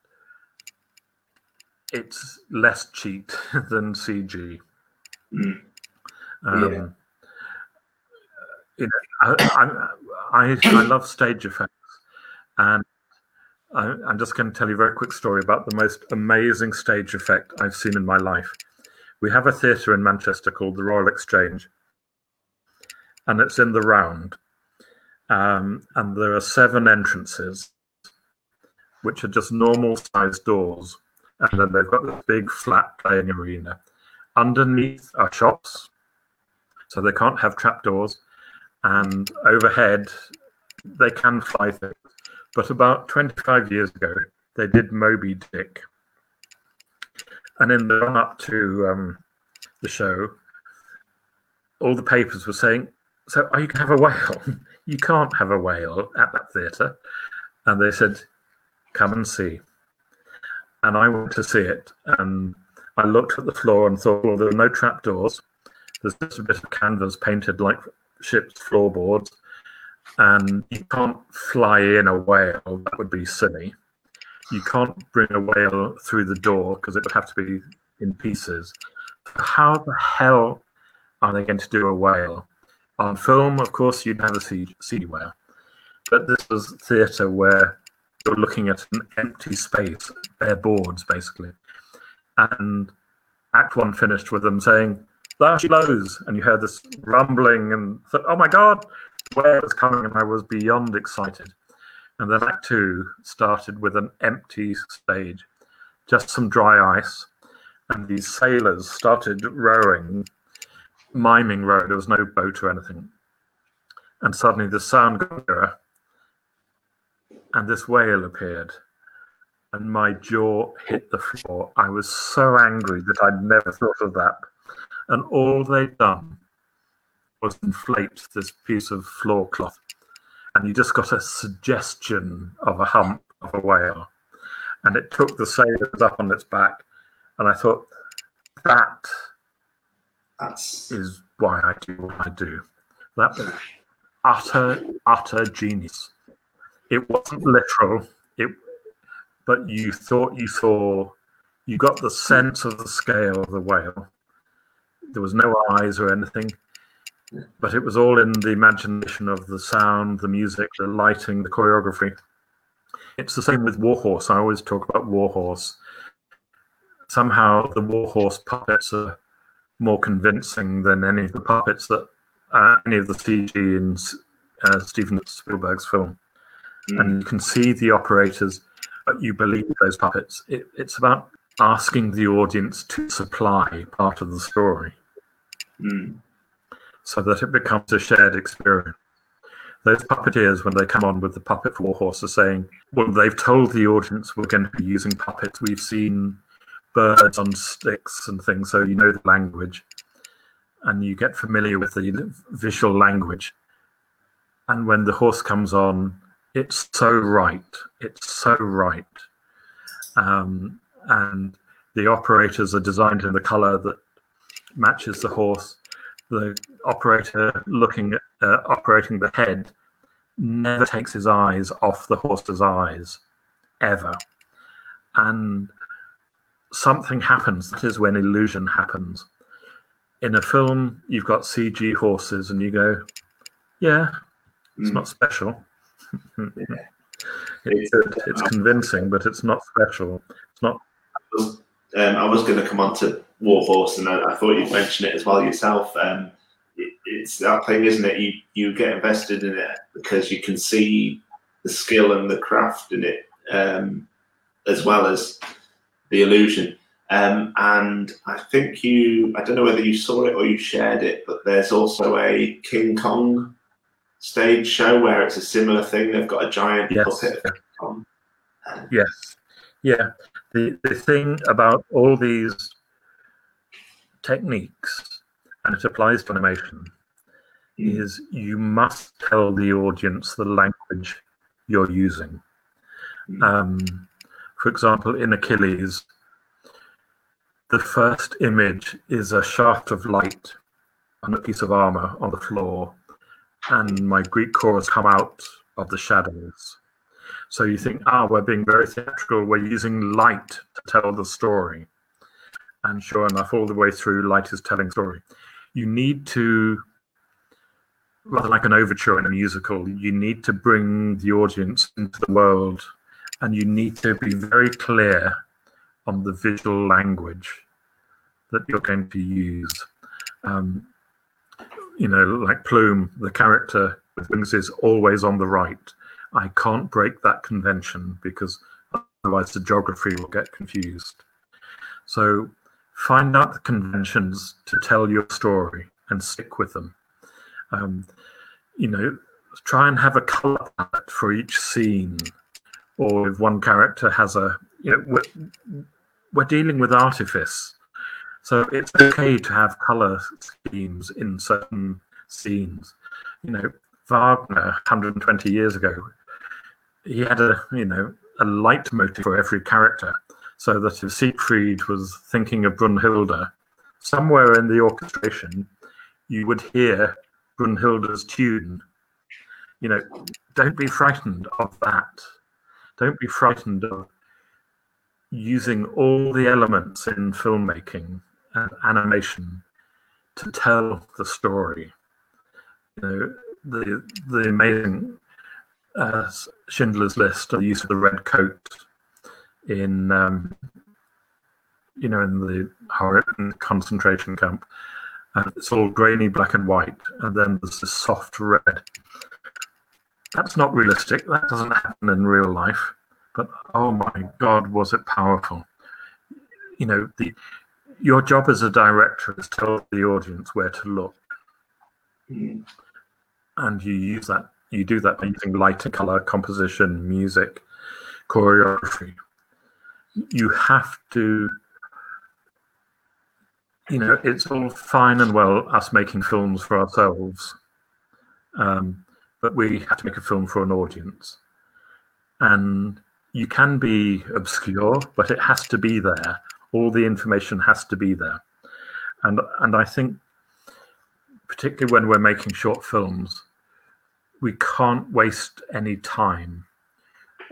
it's less cheat than CG. Mm. Um, Yeah. You know, I, I, I, I love stage effects, and I, I'm just going to tell you a very quick story about the most amazing stage effect I've seen in my life. We have a theatre in Manchester called the Royal Exchange, and it's in the round. Um, and there are seven entrances, which are just normal sized doors. And then they've got this big flat playing arena. Underneath are shops, so they can't have trapdoors. And overhead they can fly things. But about 25 years ago, they did Moby Dick. And in the run up to um, the show, all the papers were saying, So are you going to have a whale? you can't have a whale at that theatre. And they said, Come and see. And I went to see it. And I looked at the floor and thought, Well, there are no trapdoors. There's just a bit of canvas painted like ship's floorboards. And you can't fly in a whale, that would be silly. You can't bring a whale through the door because it would have to be in pieces. How the hell are they going to do a whale? On film, of course, you'd have a sea, sea whale. But this was theatre where you're looking at an empty space, bare boards, basically. And Act One finished with them saying, there she blows. And you heard this rumbling and thought, oh my God, where was coming? And I was beyond excited. And then Act Two started with an empty stage, just some dry ice. And these sailors started rowing, miming row. There was no boat or anything. And suddenly the sound got nearer, and this whale appeared. And my jaw hit the floor. I was so angry that I'd never thought of that. And all they'd done was inflate this piece of floor cloth. And you just got a suggestion of a hump of a whale. And it took the sailors up on its back. And I thought, that That's is why I do what I do. That utter, utter genius. It wasn't literal. It, but you thought you saw, you got the sense of the scale of the whale. There was no eyes or anything, but it was all in the imagination of the sound, the music, the lighting, the choreography. It's the same with Warhorse. I always talk about Warhorse. Somehow the Warhorse puppets are more convincing than any of the puppets that uh, any of the CG in uh, Steven Spielberg's film. And you can see the operators, but you believe those puppets. It, it's about asking the audience to supply part of the story Mm. so that it becomes a shared experience. Those puppeteers, when they come on with the puppet for Warhorse, are saying, well, they've told the audience we're going to be using puppets. We've seen birds on sticks and things, so you know the language and you get familiar with the visual language. And when the horse comes on, it's so right. It's so right. Um, and the operators are designed in the color that matches the horse. The operator looking at uh, operating the head never takes his eyes off the horse's eyes, ever. And something happens. That is when illusion happens. In a film, you've got CG horses, and you go, "Yeah, it's Mm. not special." it's, it's convincing, but it's not special. It's not. Um, I was going to come on to Warhorse, and I, I thought you'd mention it as well yourself. Um, it, it's that thing, isn't it? You you get invested in it because you can see the skill and the craft in it, um, as well as the illusion. Um, and I think you, I don't know whether you saw it or you shared it, but there's also a King Kong stage show where it's a similar thing. They've got a giant Yes. puppet of King Kong. Yes. Yeah. The the thing about all these techniques, and it applies to animation, Mm. is you must tell the audience the language you're using. Mm. Um, for example, in Achilles, the first image is a shaft of light on a piece of armor on the floor, and my Greek chorus come out of the shadows. So you think, ah, we're being very theatrical. We're using light to tell the story. And sure enough, all the way through, light is telling story. You need to, rather like an overture in a musical, you need to bring the audience into the world and you need to be very clear on the visual language that you're going to use. Um, you know, like Plume, the character with wings is always on the right. I can't break that convention because otherwise the geography will get confused. So find out the conventions to tell your story and stick with them. Um, you know, try and have a color palette for each scene, or if one character has a, you know, we're, we're dealing with artifice. So it's okay to have color schemes in certain scenes. You know, Wagner, 120 years ago, he had a, you know, a leitmotif for every character. So that if Siegfried was thinking of Brunhilde, somewhere in the orchestration, you would hear Brunhilde's tune. You know, don't be frightened of that. Don't be frightened of using all the elements in filmmaking and animation to tell the story. You know, the the amazing uh, Schindler's List, the use of the red coat in um, you know in the horror concentration camp, and it's all grainy black and white, and then there's this soft red. That's not realistic. That doesn't happen in real life. But oh my God, was it powerful? You know, the your job as a director is to tell the audience where to look, Mm. and you use that. You do that by using light and color, composition, music, choreography. You have to you know, it's all fine and well us making films for ourselves, um, but we have to make a film for an audience. And you can be obscure, but it has to be there. All the information has to be there. And and I think, particularly when we're making short films, we can't waste any time.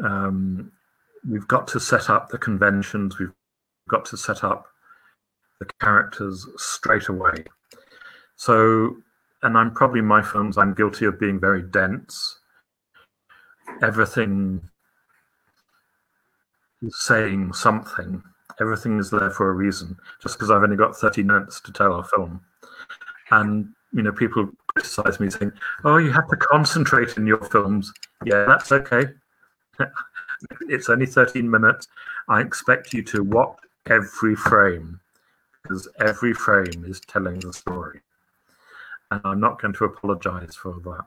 Um, we've got to set up the conventions. We've got to set up the characters straight away. So, and I'm probably my films, I'm guilty of being very dense. Everything is saying something, everything is there for a reason, just because I've only got 30 minutes to tell a film. And, you know, people criticize me saying, oh, you have to concentrate in your films. Yeah, that's okay. it's only 13 minutes. I expect you to watch every frame because every frame is telling the story. And I'm not going to apologize for that.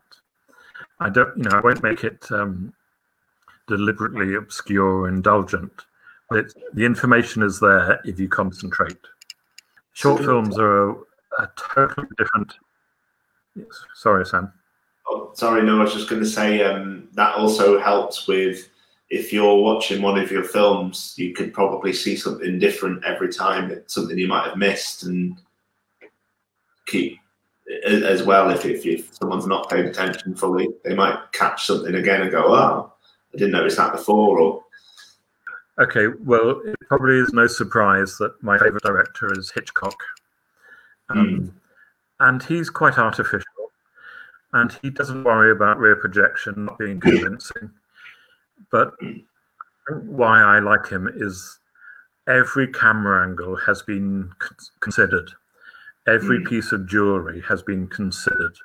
I don't, you know, I won't make it um, deliberately obscure or indulgent, but it's, the information is there if you concentrate. Short films are a, a totally different. Yes, sorry, Sam. Oh, sorry, no, I was just going to say um, that also helps with if you're watching one of your films, you could probably see something different every time. Something you might have missed, and keep as well. If, if, if someone's not paid attention fully, they might catch something again and go, "Oh, I didn't notice that before." Or Okay, well, it probably is no surprise that my favorite director is Hitchcock. Um, And he's quite artificial, and he doesn't worry about rear projection not being convincing. But why I like him is every camera angle has been considered, every Mm. piece of jewelry has been considered,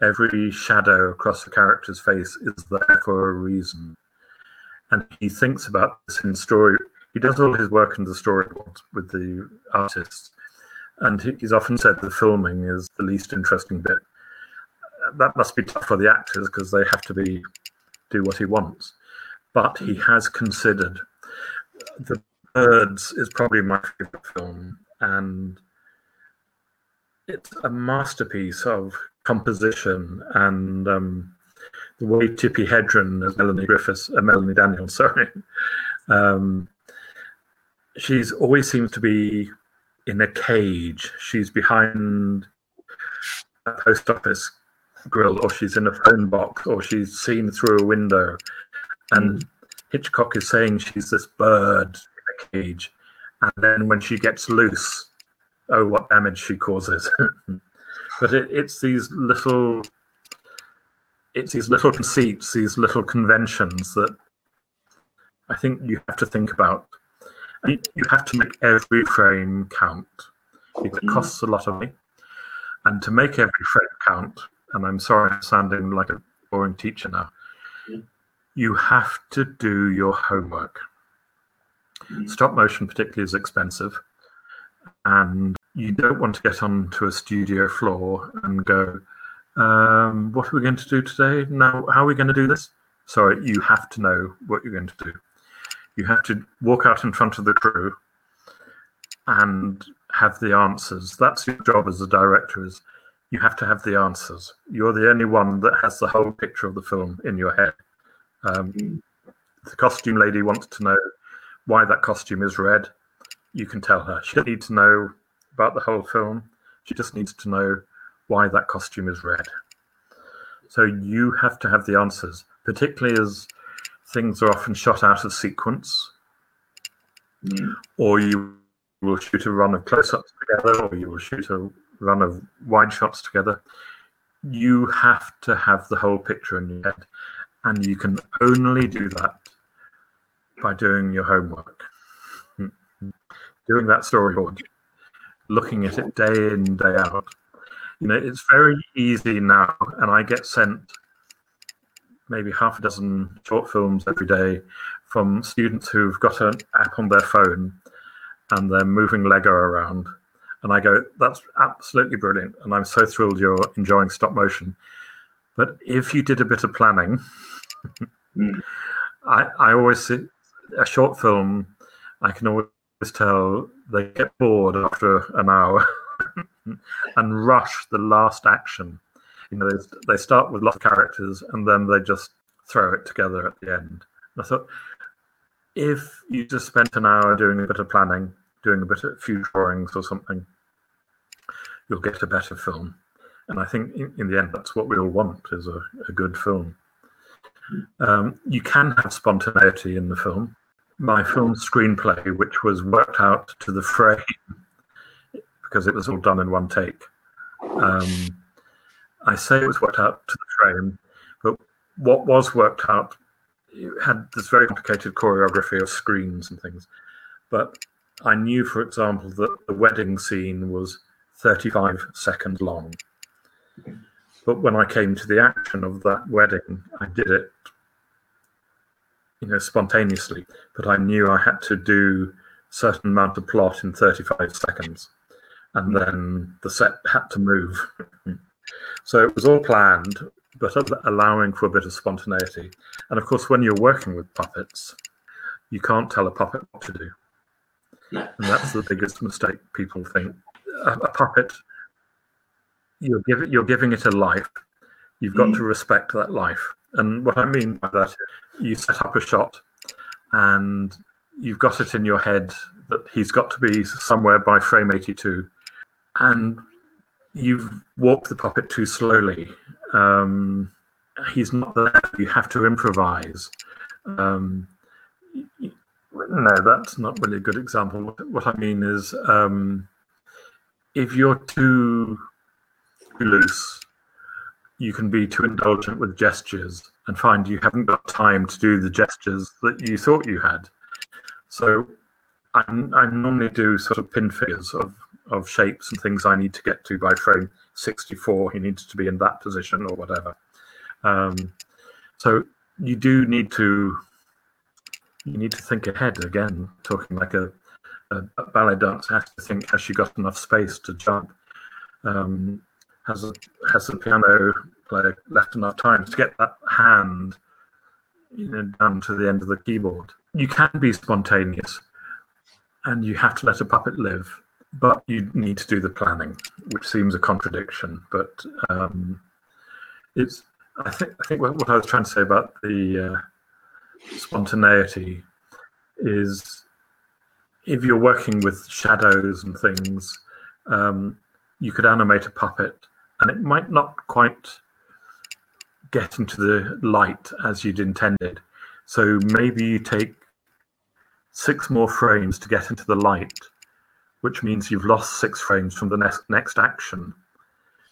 every shadow across the character's face is there for a reason and he thinks about this in story. He does all his work in the storyboard with the artists, and he's often said the filming is the least interesting bit. That must be tough for the actors because they have to be do what he wants. But he has considered the birds is probably my favorite film, and it's a masterpiece of composition and um, the way Tippi Hedren as Melanie Griffiths, uh, Melanie Daniels, sorry, um, she's always seems to be in a cage. She's behind a post office grill, or she's in a phone box, or she's seen through a window. And Hitchcock is saying she's this bird in a cage, and then when she gets loose, oh, what damage she causes. but it, it's these little it's these little conceits, these little conventions that I think you have to think about. You you have to make every frame count because it mm. costs a lot of money. And to make every frame count, and I'm sorry I'm sounding like a boring teacher now, mm. you have to do your homework. Mm. Stop motion, particularly, is expensive. And you don't want to get onto a studio floor and go, Um, what are we going to do today? Now, how are we going to do this? Sorry, you have to know what you're going to do. You have to walk out in front of the crew and have the answers. That's your job as a director. Is you have to have the answers. You're the only one that has the whole picture of the film in your head. Um, the costume lady wants to know why that costume is red. You can tell her. She doesn't need to know about the whole film. She just needs to know why that costume is red. So you have to have the answers, particularly as things are often shot out of sequence, Mm. or you will shoot a run of close ups together, or you will shoot a run of wide shots together. You have to have the whole picture in your head, and you can only do that by doing your homework, doing that storyboard, looking at it day in, day out. You know, it's very easy now, and I get sent maybe half a dozen short films every day from students who've got an app on their phone and they're moving Lego around. And I go, that's absolutely brilliant. And I'm so thrilled you're enjoying stop motion. But if you did a bit of planning, Mm. I, I always see a short film, I can always tell they get bored after an hour and rush the last action. You know, they, they start with lots of characters and then they just throw it together at the end. And I thought, if you just spent an hour doing a bit of planning, doing a bit of few drawings or something, you'll get a better film. And I think in, in the end, that's what we all want is a, a good film. Um, you can have spontaneity in the film. My film screenplay, which was worked out to the frame because it was all done in one take. Um, I say it was worked out to the frame, but what was worked out had this very complicated choreography of screens and things. But I knew, for example, that the wedding scene was 35 seconds long. But when I came to the action of that wedding, I did it, you know, spontaneously. But I knew I had to do certain amount of plot in 35 seconds, and then the set had to move. so it was all planned, but allowing for a bit of spontaneity. And of course, when you're working with puppets, you can't tell a puppet what to do. No. And that's the biggest mistake people think. A, a puppet, you're giving you're giving it a life. You've got Mm. to respect that life. And what I mean by that, you set up a shot, and you've got it in your head that he's got to be somewhere by frame 82, and you've walked the puppet too slowly. Um, he's not there. You have to improvise. Um, no, that's not really a good example. What, what I mean is, um, if you're too loose, you can be too indulgent with gestures and find you haven't got time to do the gestures that you thought you had. So I, I normally do sort of pin figures of, of shapes and things I need to get to by frame 64. He needs to be in that position or whatever. Um, so you do need to you need to think ahead again. Talking like a, a ballet dancer has to think: Has she got enough space to jump? Um, has a, has the piano player left enough time to get that hand you know, down to the end of the keyboard? You can be spontaneous, and you have to let a puppet live, but you need to do the planning, which seems a contradiction. But um, it's I think I think what, I was trying to say about the uh, spontaneity is if you're working with shadows and things, um, you could animate a puppet, and it might not quite get into the light as you'd intended. So maybe you take six more frames to get into the light, which means you've lost six frames from the next next action.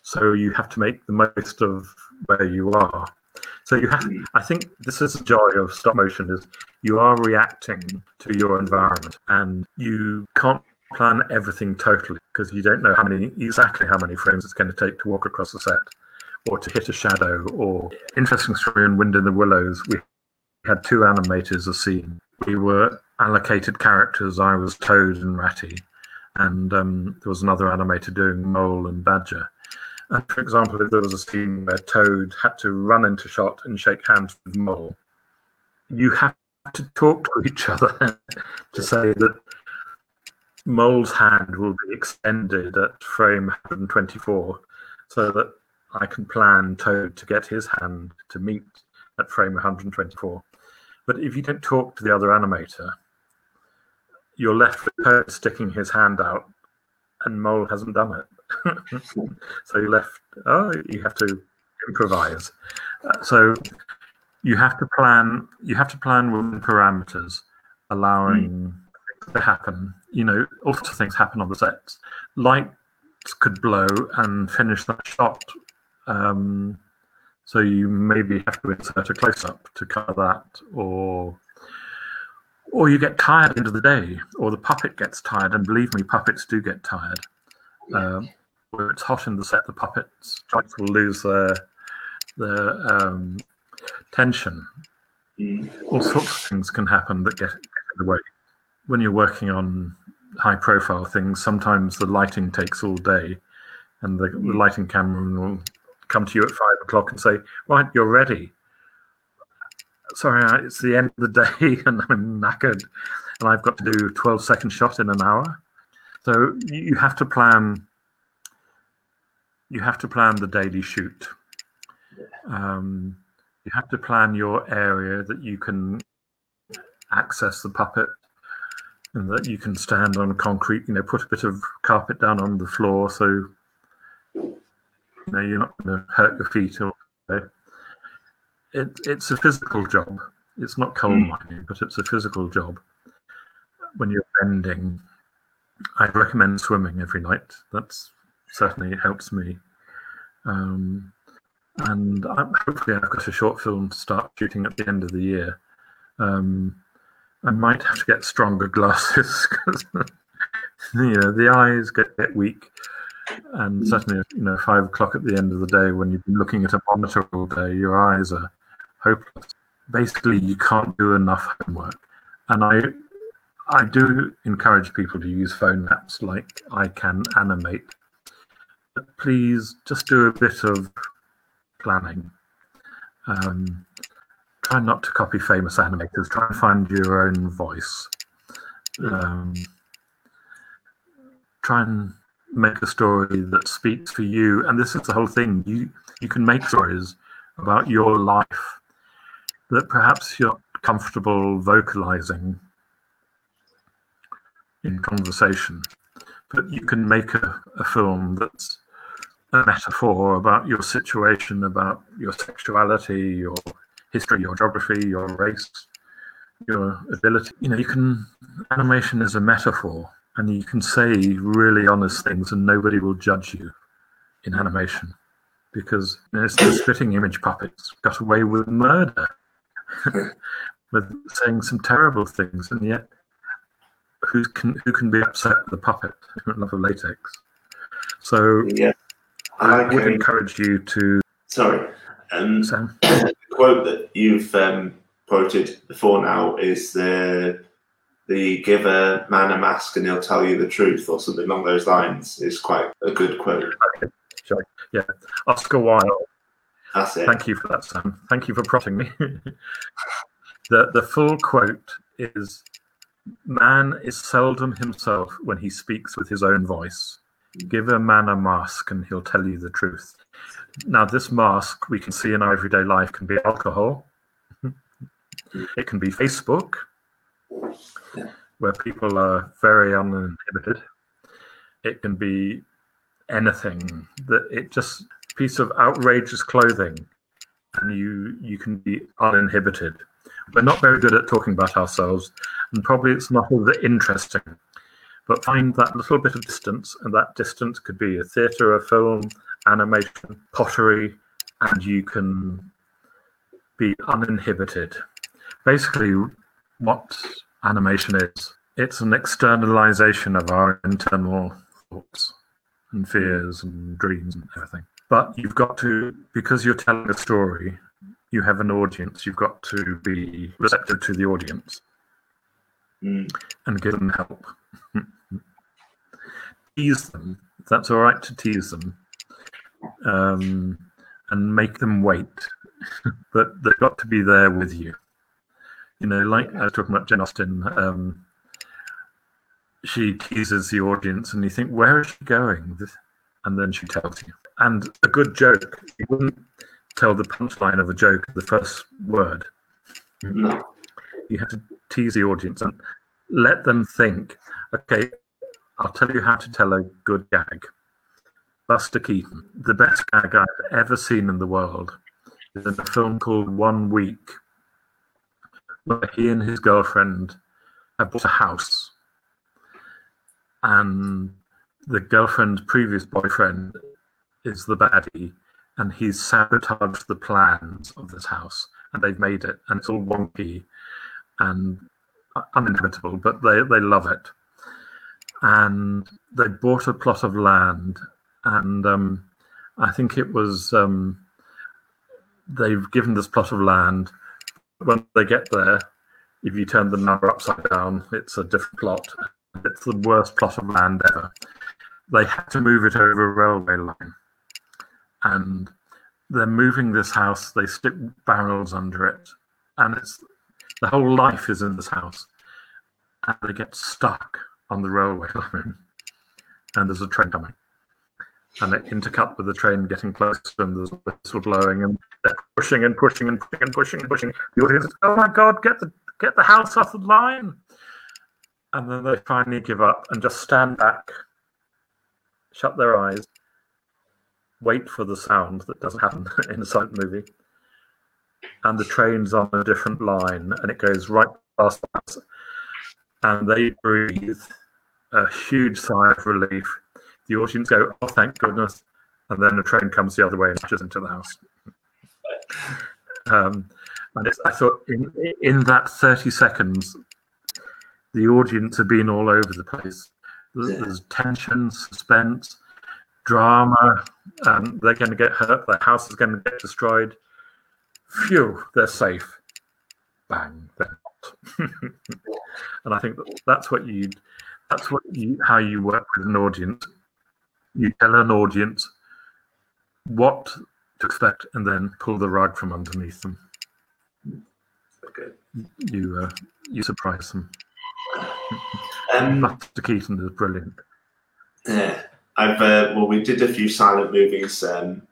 So you have to make the most of where you are. So you have. I think this is the joy of stop motion: is you are reacting to your environment, and you can't plan everything totally because you don't know how many exactly how many frames it's going to take to walk across the set, or to hit a shadow. Or interesting story in Wind in the Willows, we had two animators a scene. We were allocated characters. I was Toad and Ratty, and um, there was another animator doing Mole and Badger. And for example, if there was a scene where Toad had to run into shot and shake hands with Mole, you have to talk to each other to say that Mole's hand will be extended at frame 124 so that I can plan Toad to get his hand to meet at frame 124. But if you don't talk to the other animator, you're left with Toad sticking his hand out and Mole hasn't done it. so you're left, oh, you have to improvise. Uh, so you have to plan, you have to plan within parameters, allowing mm. To happen. You know, all sorts of things happen on the sets. Lights could blow and finish that shot. Um, so you maybe have to insert a close up to cover that, or or you get tired at the end of the day, or the puppet gets tired. And believe me, puppets do get tired. Um, where it's hot in the set, the puppets will lose their their um, tension. Mm. All sorts of things can happen that get, get in the way. When you're working on high profile things, sometimes the lighting takes all day, and the, the mm. lighting cameraman will come to you at five o'clock and say, "Right, you're ready." Sorry, it's the end of the day, and I'm knackered, and I've got to do a 12 second shot in an hour. So you have to plan. You have to plan the daily shoot. Um, you have to plan your area that you can access the puppet and that you can stand on concrete, you know, put a bit of carpet down on the floor so you know you're not going to hurt your feet or it, it's a physical job. It's not coal hmm. mining, but it's a physical job. When you're bending, I recommend swimming every night. That's certainly helps me. Um, and I'm, hopefully, I've got a short film to start shooting at the end of the year. Um, I might have to get stronger glasses because you know the eyes get, get weak, and certainly you know five o'clock at the end of the day when you've been looking at a monitor all day, your eyes are hopeless. Basically, you can't do enough homework, and I I do encourage people to use phone apps like I can animate. But please just do a bit of planning. Um, try not to copy famous animators. Try and find your own voice. Um, try and make a story that speaks for you. And this is the whole thing. You you can make stories about your life that perhaps you're comfortable vocalizing in conversation, but you can make a, a film that's a metaphor about your situation, about your sexuality, your history, your geography, your race, your ability. You know, you can, animation is a metaphor and you can say really honest things and nobody will judge you in animation because you know, the spitting image puppets got away with murder, with saying some terrible things, and yet who can who can be upset with the puppet love of latex? So yeah, I, I would encourage you to. Sorry, um, Sam quote that you've um, quoted before now is the the give a man a mask and he'll tell you the truth or something along those lines is quite a good quote. Yeah, Oscar Wilde. That's it. Thank you for that, Sam. Thank you for prompting me. the the full quote is Man is seldom himself when he speaks with his own voice. Give a man a mask and he'll tell you the truth. Now, this mask we can see in our everyday life can be alcohol, mm-hmm. it can be Facebook, where people are very uninhibited. It can be anything that it just piece of outrageous clothing and you you can be uninhibited. We're not very good at talking about ourselves, and probably it's not all that interesting. But find that little bit of distance, and that distance could be a theatre, a film, animation, pottery, and you can be uninhibited. Basically, what animation is, it's an externalization of our internal thoughts and fears and dreams and everything. But you've got to, because you're telling a story, you have an audience, you've got to be receptive to the audience mm. and give them help. tease them. That's all right to tease them um, and make them wait, but they've got to be there with you. You know, like I was talking about Jane Austen. Um, she teases the audience, and you think, "Where is she going?" And then she tells you. And a good joke, you wouldn't tell the punchline of a joke the first word. No. You have to tease the audience and let them think. Okay, I'll tell you how to tell a good gag. Buster Keaton, the best gag I've ever seen in the world, is in a film called One Week, where he and his girlfriend have bought a house. And the girlfriend's previous boyfriend is the baddie, and he's sabotaged the plans of this house, and they've made it, and it's all wonky and uninhabitable, but they, they love it. And they bought a plot of land, and um, I think it was um, they've given this plot of land. When they get there, if you turn the number upside down, it's a different plot. It's the worst plot of land ever. They had to move it over a railway line, and they're moving this house. They stick barrels under it, and it's the whole life is in this house, and they get stuck on the railway line, and there's a train coming, and it intercut with the train getting closer, and there's whistle blowing, and they're pushing and pushing and pushing and pushing and pushing. The audience, is, oh my god, get the get the house off the line, and then they finally give up and just stand back, shut their eyes, wait for the sound that doesn't happen in a silent movie. And the train's on a different line and it goes right past us. And they breathe a huge sigh of relief the audience go oh thank goodness and then the train comes the other way and pushes into the house um, and i thought in, in that 30 seconds the audience have been all over the place there's, there's tension suspense drama um, they're going to get hurt their house is going to get destroyed phew, they're safe. Bang, they're not. and I think that that's what you, that's what you, how you work with an audience. You tell an audience what to expect, and then pull the rug from underneath them. Okay. You, uh, you surprise them. Um, Buster Keaton is brilliant. Yeah, I've uh, well, we did a few silent movies. Um,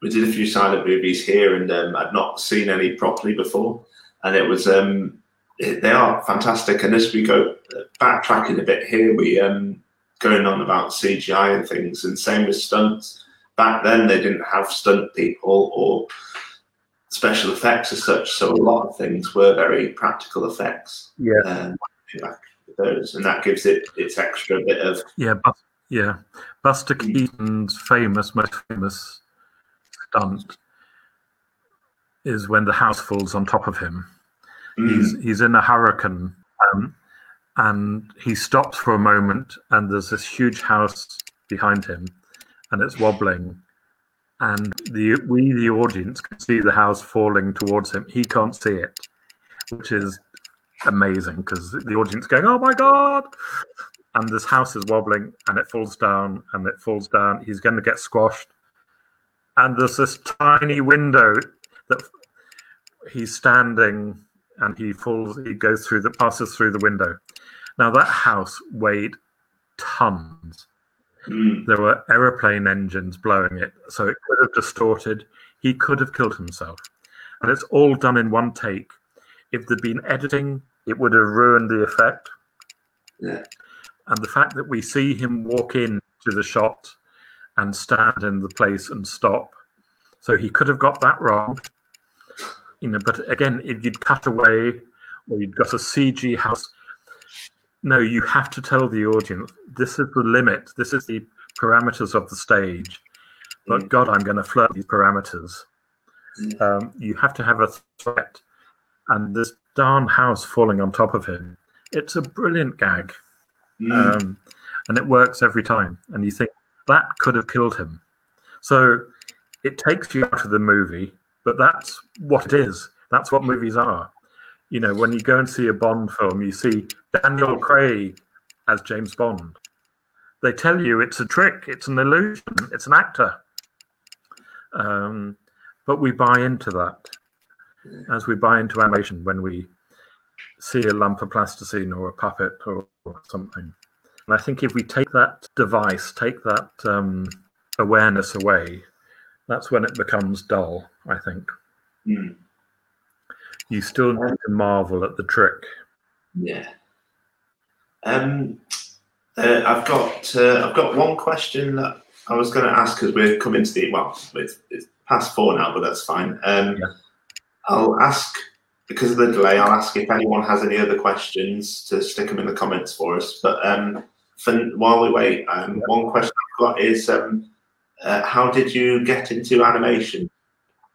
we did a few silent movies here, and um, I'd not seen any properly before, and it was um, they are fantastic. And as we go uh, backtracking a bit here, we um, going on about CGI and things, and same with stunts. Back then, they didn't have stunt people or special effects as such, so a lot of things were very practical effects. Yeah. Um, back those, and that gives it its extra bit of Yeah, Bus- yeah. Buster Keaton's famous, most famous stunt is when the house falls on top of him. He's he's in a hurricane, um, and he stops for a moment, and there's this huge house behind him, and it's wobbling, and the we the audience can see the house falling towards him. He can't see it, which is amazing because the audience going, "Oh my god!" And this house is wobbling, and it falls down, and it falls down. He's going to get squashed, and there's this tiny window that he's standing, and he falls. He goes through the passes through the window. Now that house weighed tons. mm, There were aeroplane engines blowing it, so it could have distorted. He could have killed himself. And it's all done in one take. If there'd been editing, it would have ruined the effect. yeah, And the fact that we see him walk in to the shot and stand in the place and stop. So he could have got that wrong. You know, but again, if you'd cut away or you'd got a CG house, no, you have to tell the audience this is the limit, this is the parameters of the stage. But Mm. God, I'm going to flirt these parameters. Um, you have to have a threat. And this darn house falling on top of him, it's a brilliant gag mm, um, and it works every time. And you think that could have killed him. So it takes you out of the movie, but that's what it is. That's what movies are. You know, when you go and see a Bond film, you see Daniel Craig as James Bond. They tell you it's a trick, it's an illusion, it's an actor. Um, but we buy into that as we buy into animation when we see a lump of plasticine or a puppet or, or something. And I think if we take that device, take that um, awareness away, that's when it becomes dull, I think. Mm. You still need to marvel at the trick. Yeah. Um, uh, I've got uh, I've got one question that I was going to ask because we're coming to the well, it's, it's past four now, but that's fine. Um, Yeah. I'll ask because of the delay. I'll ask if anyone has any other questions to stick them in the comments for us. But um, for, while we wait, um, one question I've got is um, uh, how did you get into animation?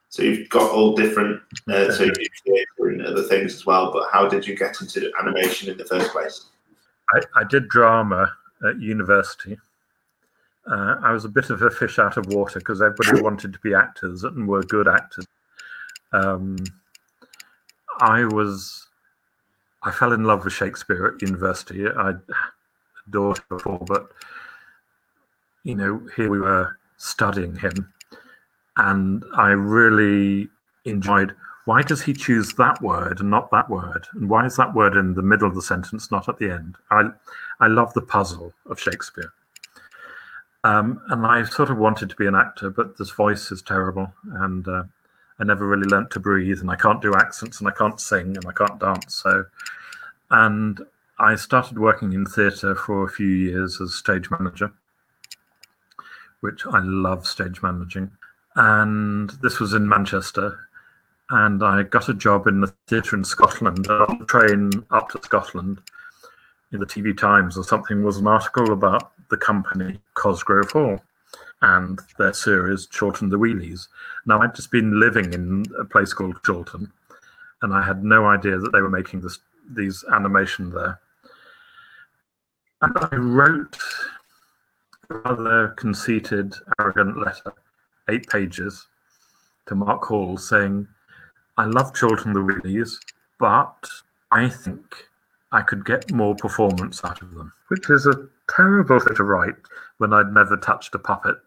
So you've got all different, uh, so theatre and other things as well. But how did you get into animation in the first place? I, I did drama at university. Uh, I was a bit of a fish out of water because everybody wanted to be actors and were good actors. Um, I was, I fell in love with Shakespeare at university. I adored him before, but you know, here we were studying him, and I really enjoyed. Why does he choose that word and not that word? And why is that word in the middle of the sentence, not at the end? I, I love the puzzle of Shakespeare. Um, and I sort of wanted to be an actor, but this voice is terrible, and uh, I never really learnt to breathe, and I can't do accents, and I can't sing, and I can't dance. So, and I started working in theatre for a few years as stage manager, which I love stage managing. And this was in Manchester, and I got a job in the theatre in Scotland. And on the train up to Scotland, in the TV Times or something, was an article about the company Cosgrove Hall and their series Chorlton the Wheelies. Now, I'd just been living in a place called Chorlton, and I had no idea that they were making this these animation there. And I wrote a rather conceited, arrogant letter, eight pages, to Mark Hall saying, I love Chorlton the Wheelies, but I think I could get more performance out of them, which is a terrible thing to write when I'd never touched a puppet.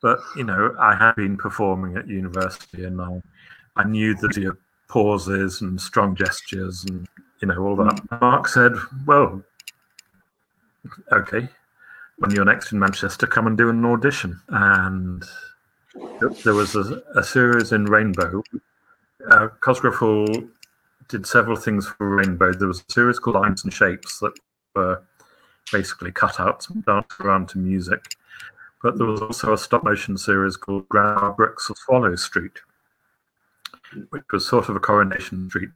But, you know, I had been performing at university and I, I knew that your pauses and strong gestures and, you know, all that. Mm. Mark said, well, okay, when you're next in Manchester, come and do an audition. And there was a, a series in Rainbow. Uh, Cosgrove Hall did several things for Rainbow. There was a series called Lines and Shapes that were basically cutouts danced around to music. But there was also a stop motion series called Grandma Brooks of Swallow Street, which was sort of a Coronation Street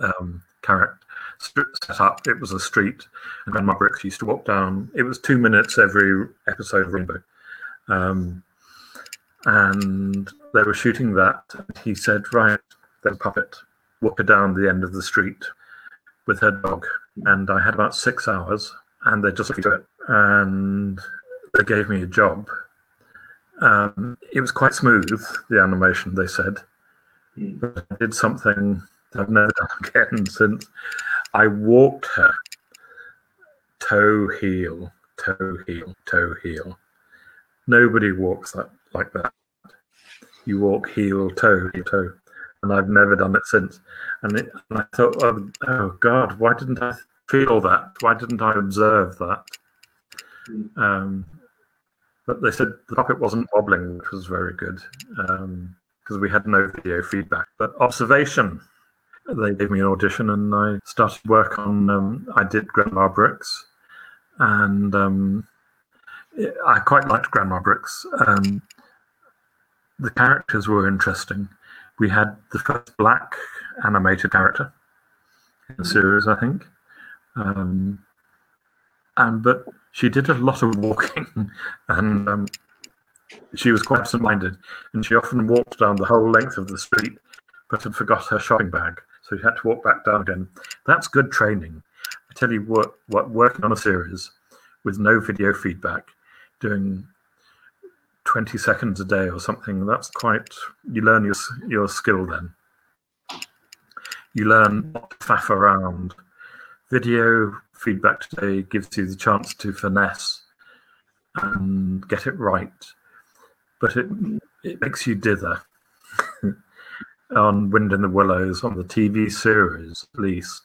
um, character set up. It was a street, and Grandma Brooks used to walk down. It was two minutes every episode of Rainbow. Um, and they were shooting that. And he said, Right, there's a puppet, walk her down the end of the street with her dog. And I had about six hours, and they just do it. And they gave me a job. Um, it was quite smooth, the animation, they said. But I did something I've never done again since. I walked her toe heel, toe heel, toe heel. Nobody walks that like that. You walk heel, toe, heel, toe. And I've never done it since. And, it, and I thought, oh, oh, God, why didn't I feel that? Why didn't I observe that? Um, but they said the puppet wasn't wobbling, which was very good because um, we had no video feedback. But observation, they gave me an audition and I started work on. Um, I did Grandma Brooks, and um, I quite liked Grandma Brooks. Um, the characters were interesting. We had the first black animated character in the series, I think. Um, and but she did a lot of walking, and um, she was quite absent-minded, and she often walked down the whole length of the street, but had forgot her shopping bag, so she had to walk back down again. That's good training. I tell you what, what working on a series with no video feedback, doing 20 seconds a day or something, that's quite, you learn your, your skill then. You learn not to faff around. Video feedback today gives you the chance to finesse and get it right. but it it makes you dither. On Wind in the Willows, on the TV series at least,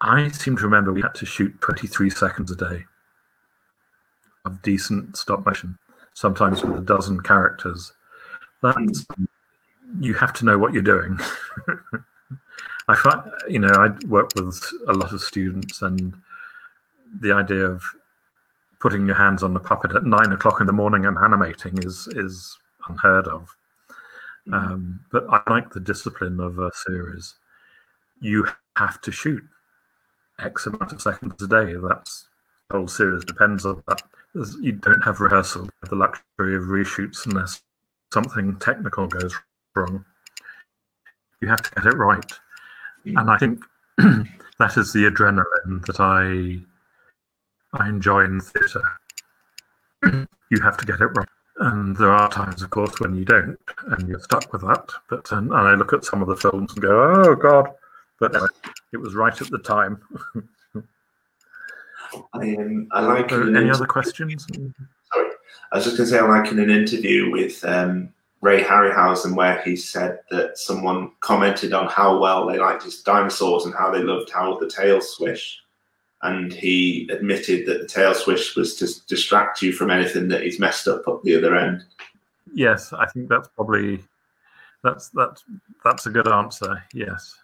I seem to remember we had to shoot 23 seconds a day of decent stop motion, sometimes with a dozen characters. That's you have to know what you're doing. I find, you know, I work with a lot of students, and the idea of putting your hands on the puppet at nine o'clock in the morning and animating is is unheard of. Mm. Um, but I like the discipline of a series. You have to shoot X amount of seconds a day. That's the whole series depends on that. You don't have rehearsal, the luxury of reshoots unless something technical goes wrong. You have to get it right. And I think that is the adrenaline that I I enjoy in theatre. you have to get it right. And there are times, of course, when you don't, and you're stuck with that. But um, and I look at some of the films and go, "Oh God!" But it was right at the time. I, um, I like. any other questions? Sorry, I was just going to say I like in an interview with um, Ray Harryhausen where he said that someone commented on how well they liked his dinosaurs and how they loved how the tails swish and he admitted that the tail swish was to distract you from anything that he's messed up up the other end. Yes, I think that's probably that's that's that's a good answer. Yes.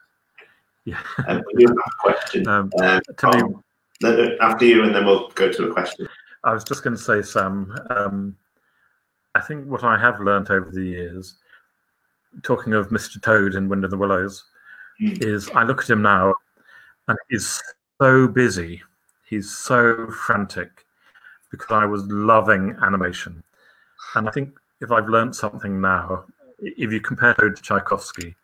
Yeah. Um, have a question. Um, uh, Tom, after you, and then we'll go to a question. I was just going to say, Sam. Um, I think what I have learned over the years, talking of Mr. Toad in Wind in the Willows, mm. is I look at him now, and he's so busy. He's so frantic because I was loving animation. And I think if I've learned something now, if you compare Toad to Tchaikovsky,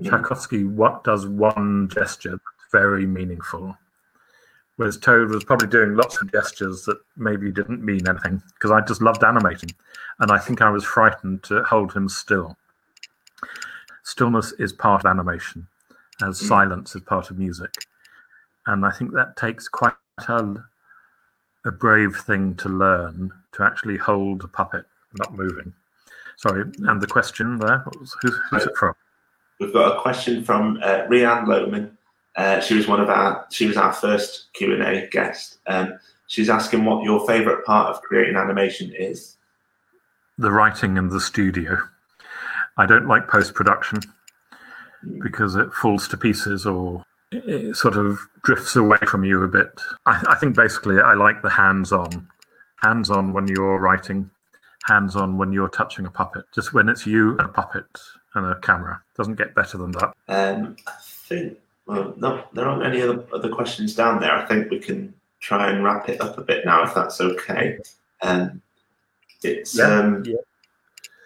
mm. Tchaikovsky what does one gesture that's very meaningful. Whereas Toad was probably doing lots of gestures that maybe didn't mean anything because I just loved animating. And I think I was frightened to hold him still. Stillness is part of animation, as mm. silence is part of music and I think that takes quite a, a brave thing to learn to actually hold a puppet not moving. Sorry, and the question there, was, who's, who's it from? We've got a question from uh, Rianne Lohman. Uh, she was one of our, she was our first Q and A guest. Um, she's asking what your favourite part of creating animation is. The writing in the studio. I don't like post production because it falls to pieces or it sort of drifts away from you a bit. I, I think basically I like the hands-on, hands-on when you're writing, hands-on when you're touching a puppet. Just when it's you and a puppet and a camera, doesn't get better than that. Um, I think well, no, there aren't any other other questions down there. I think we can try and wrap it up a bit now, if that's okay. Um, it's yeah, um, yeah.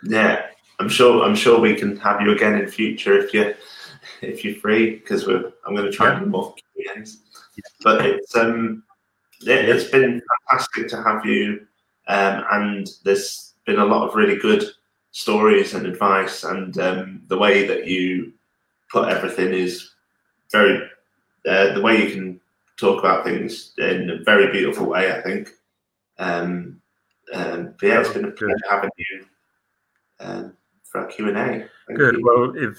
yeah. I'm sure. I'm sure we can have you again in future if you if you're free, because we're I'm going to try and do more Q&As. But it's um, it, has been fantastic to have you, um, and there's been a lot of really good stories and advice, and um, the way that you put everything is very uh, the way you can talk about things in a very beautiful way. I think. Um, um, but yeah, it's been a pleasure having you um, for our Q and A. Good. You. Well, if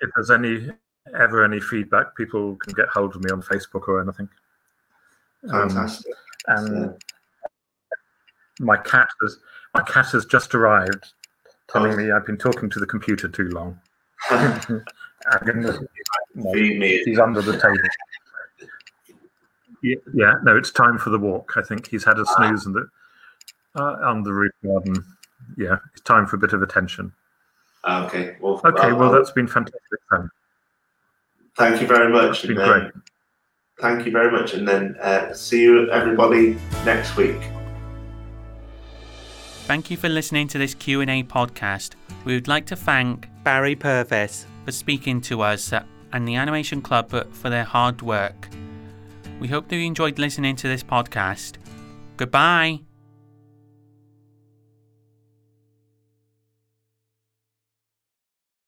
if there's any ever any feedback, people can get hold of me on Facebook or anything. Fantastic. Um, and my cat has my cat has just arrived, telling oh. me I've been talking to the computer too long. no, he's under the table. Yeah, yeah, no, it's time for the walk. I think he's had a snooze in the uh, on the roof garden. Yeah, it's time for a bit of attention. Okay. Well. Okay. well, that's been fantastic. Then. Thank you very much. It's been great. Thank you very much, and then uh, see you everybody next week. Thank you for listening to this Q&A podcast. We would like to thank Barry Purves for speaking to us and the Animation Club for their hard work. We hope that you enjoyed listening to this podcast. Goodbye.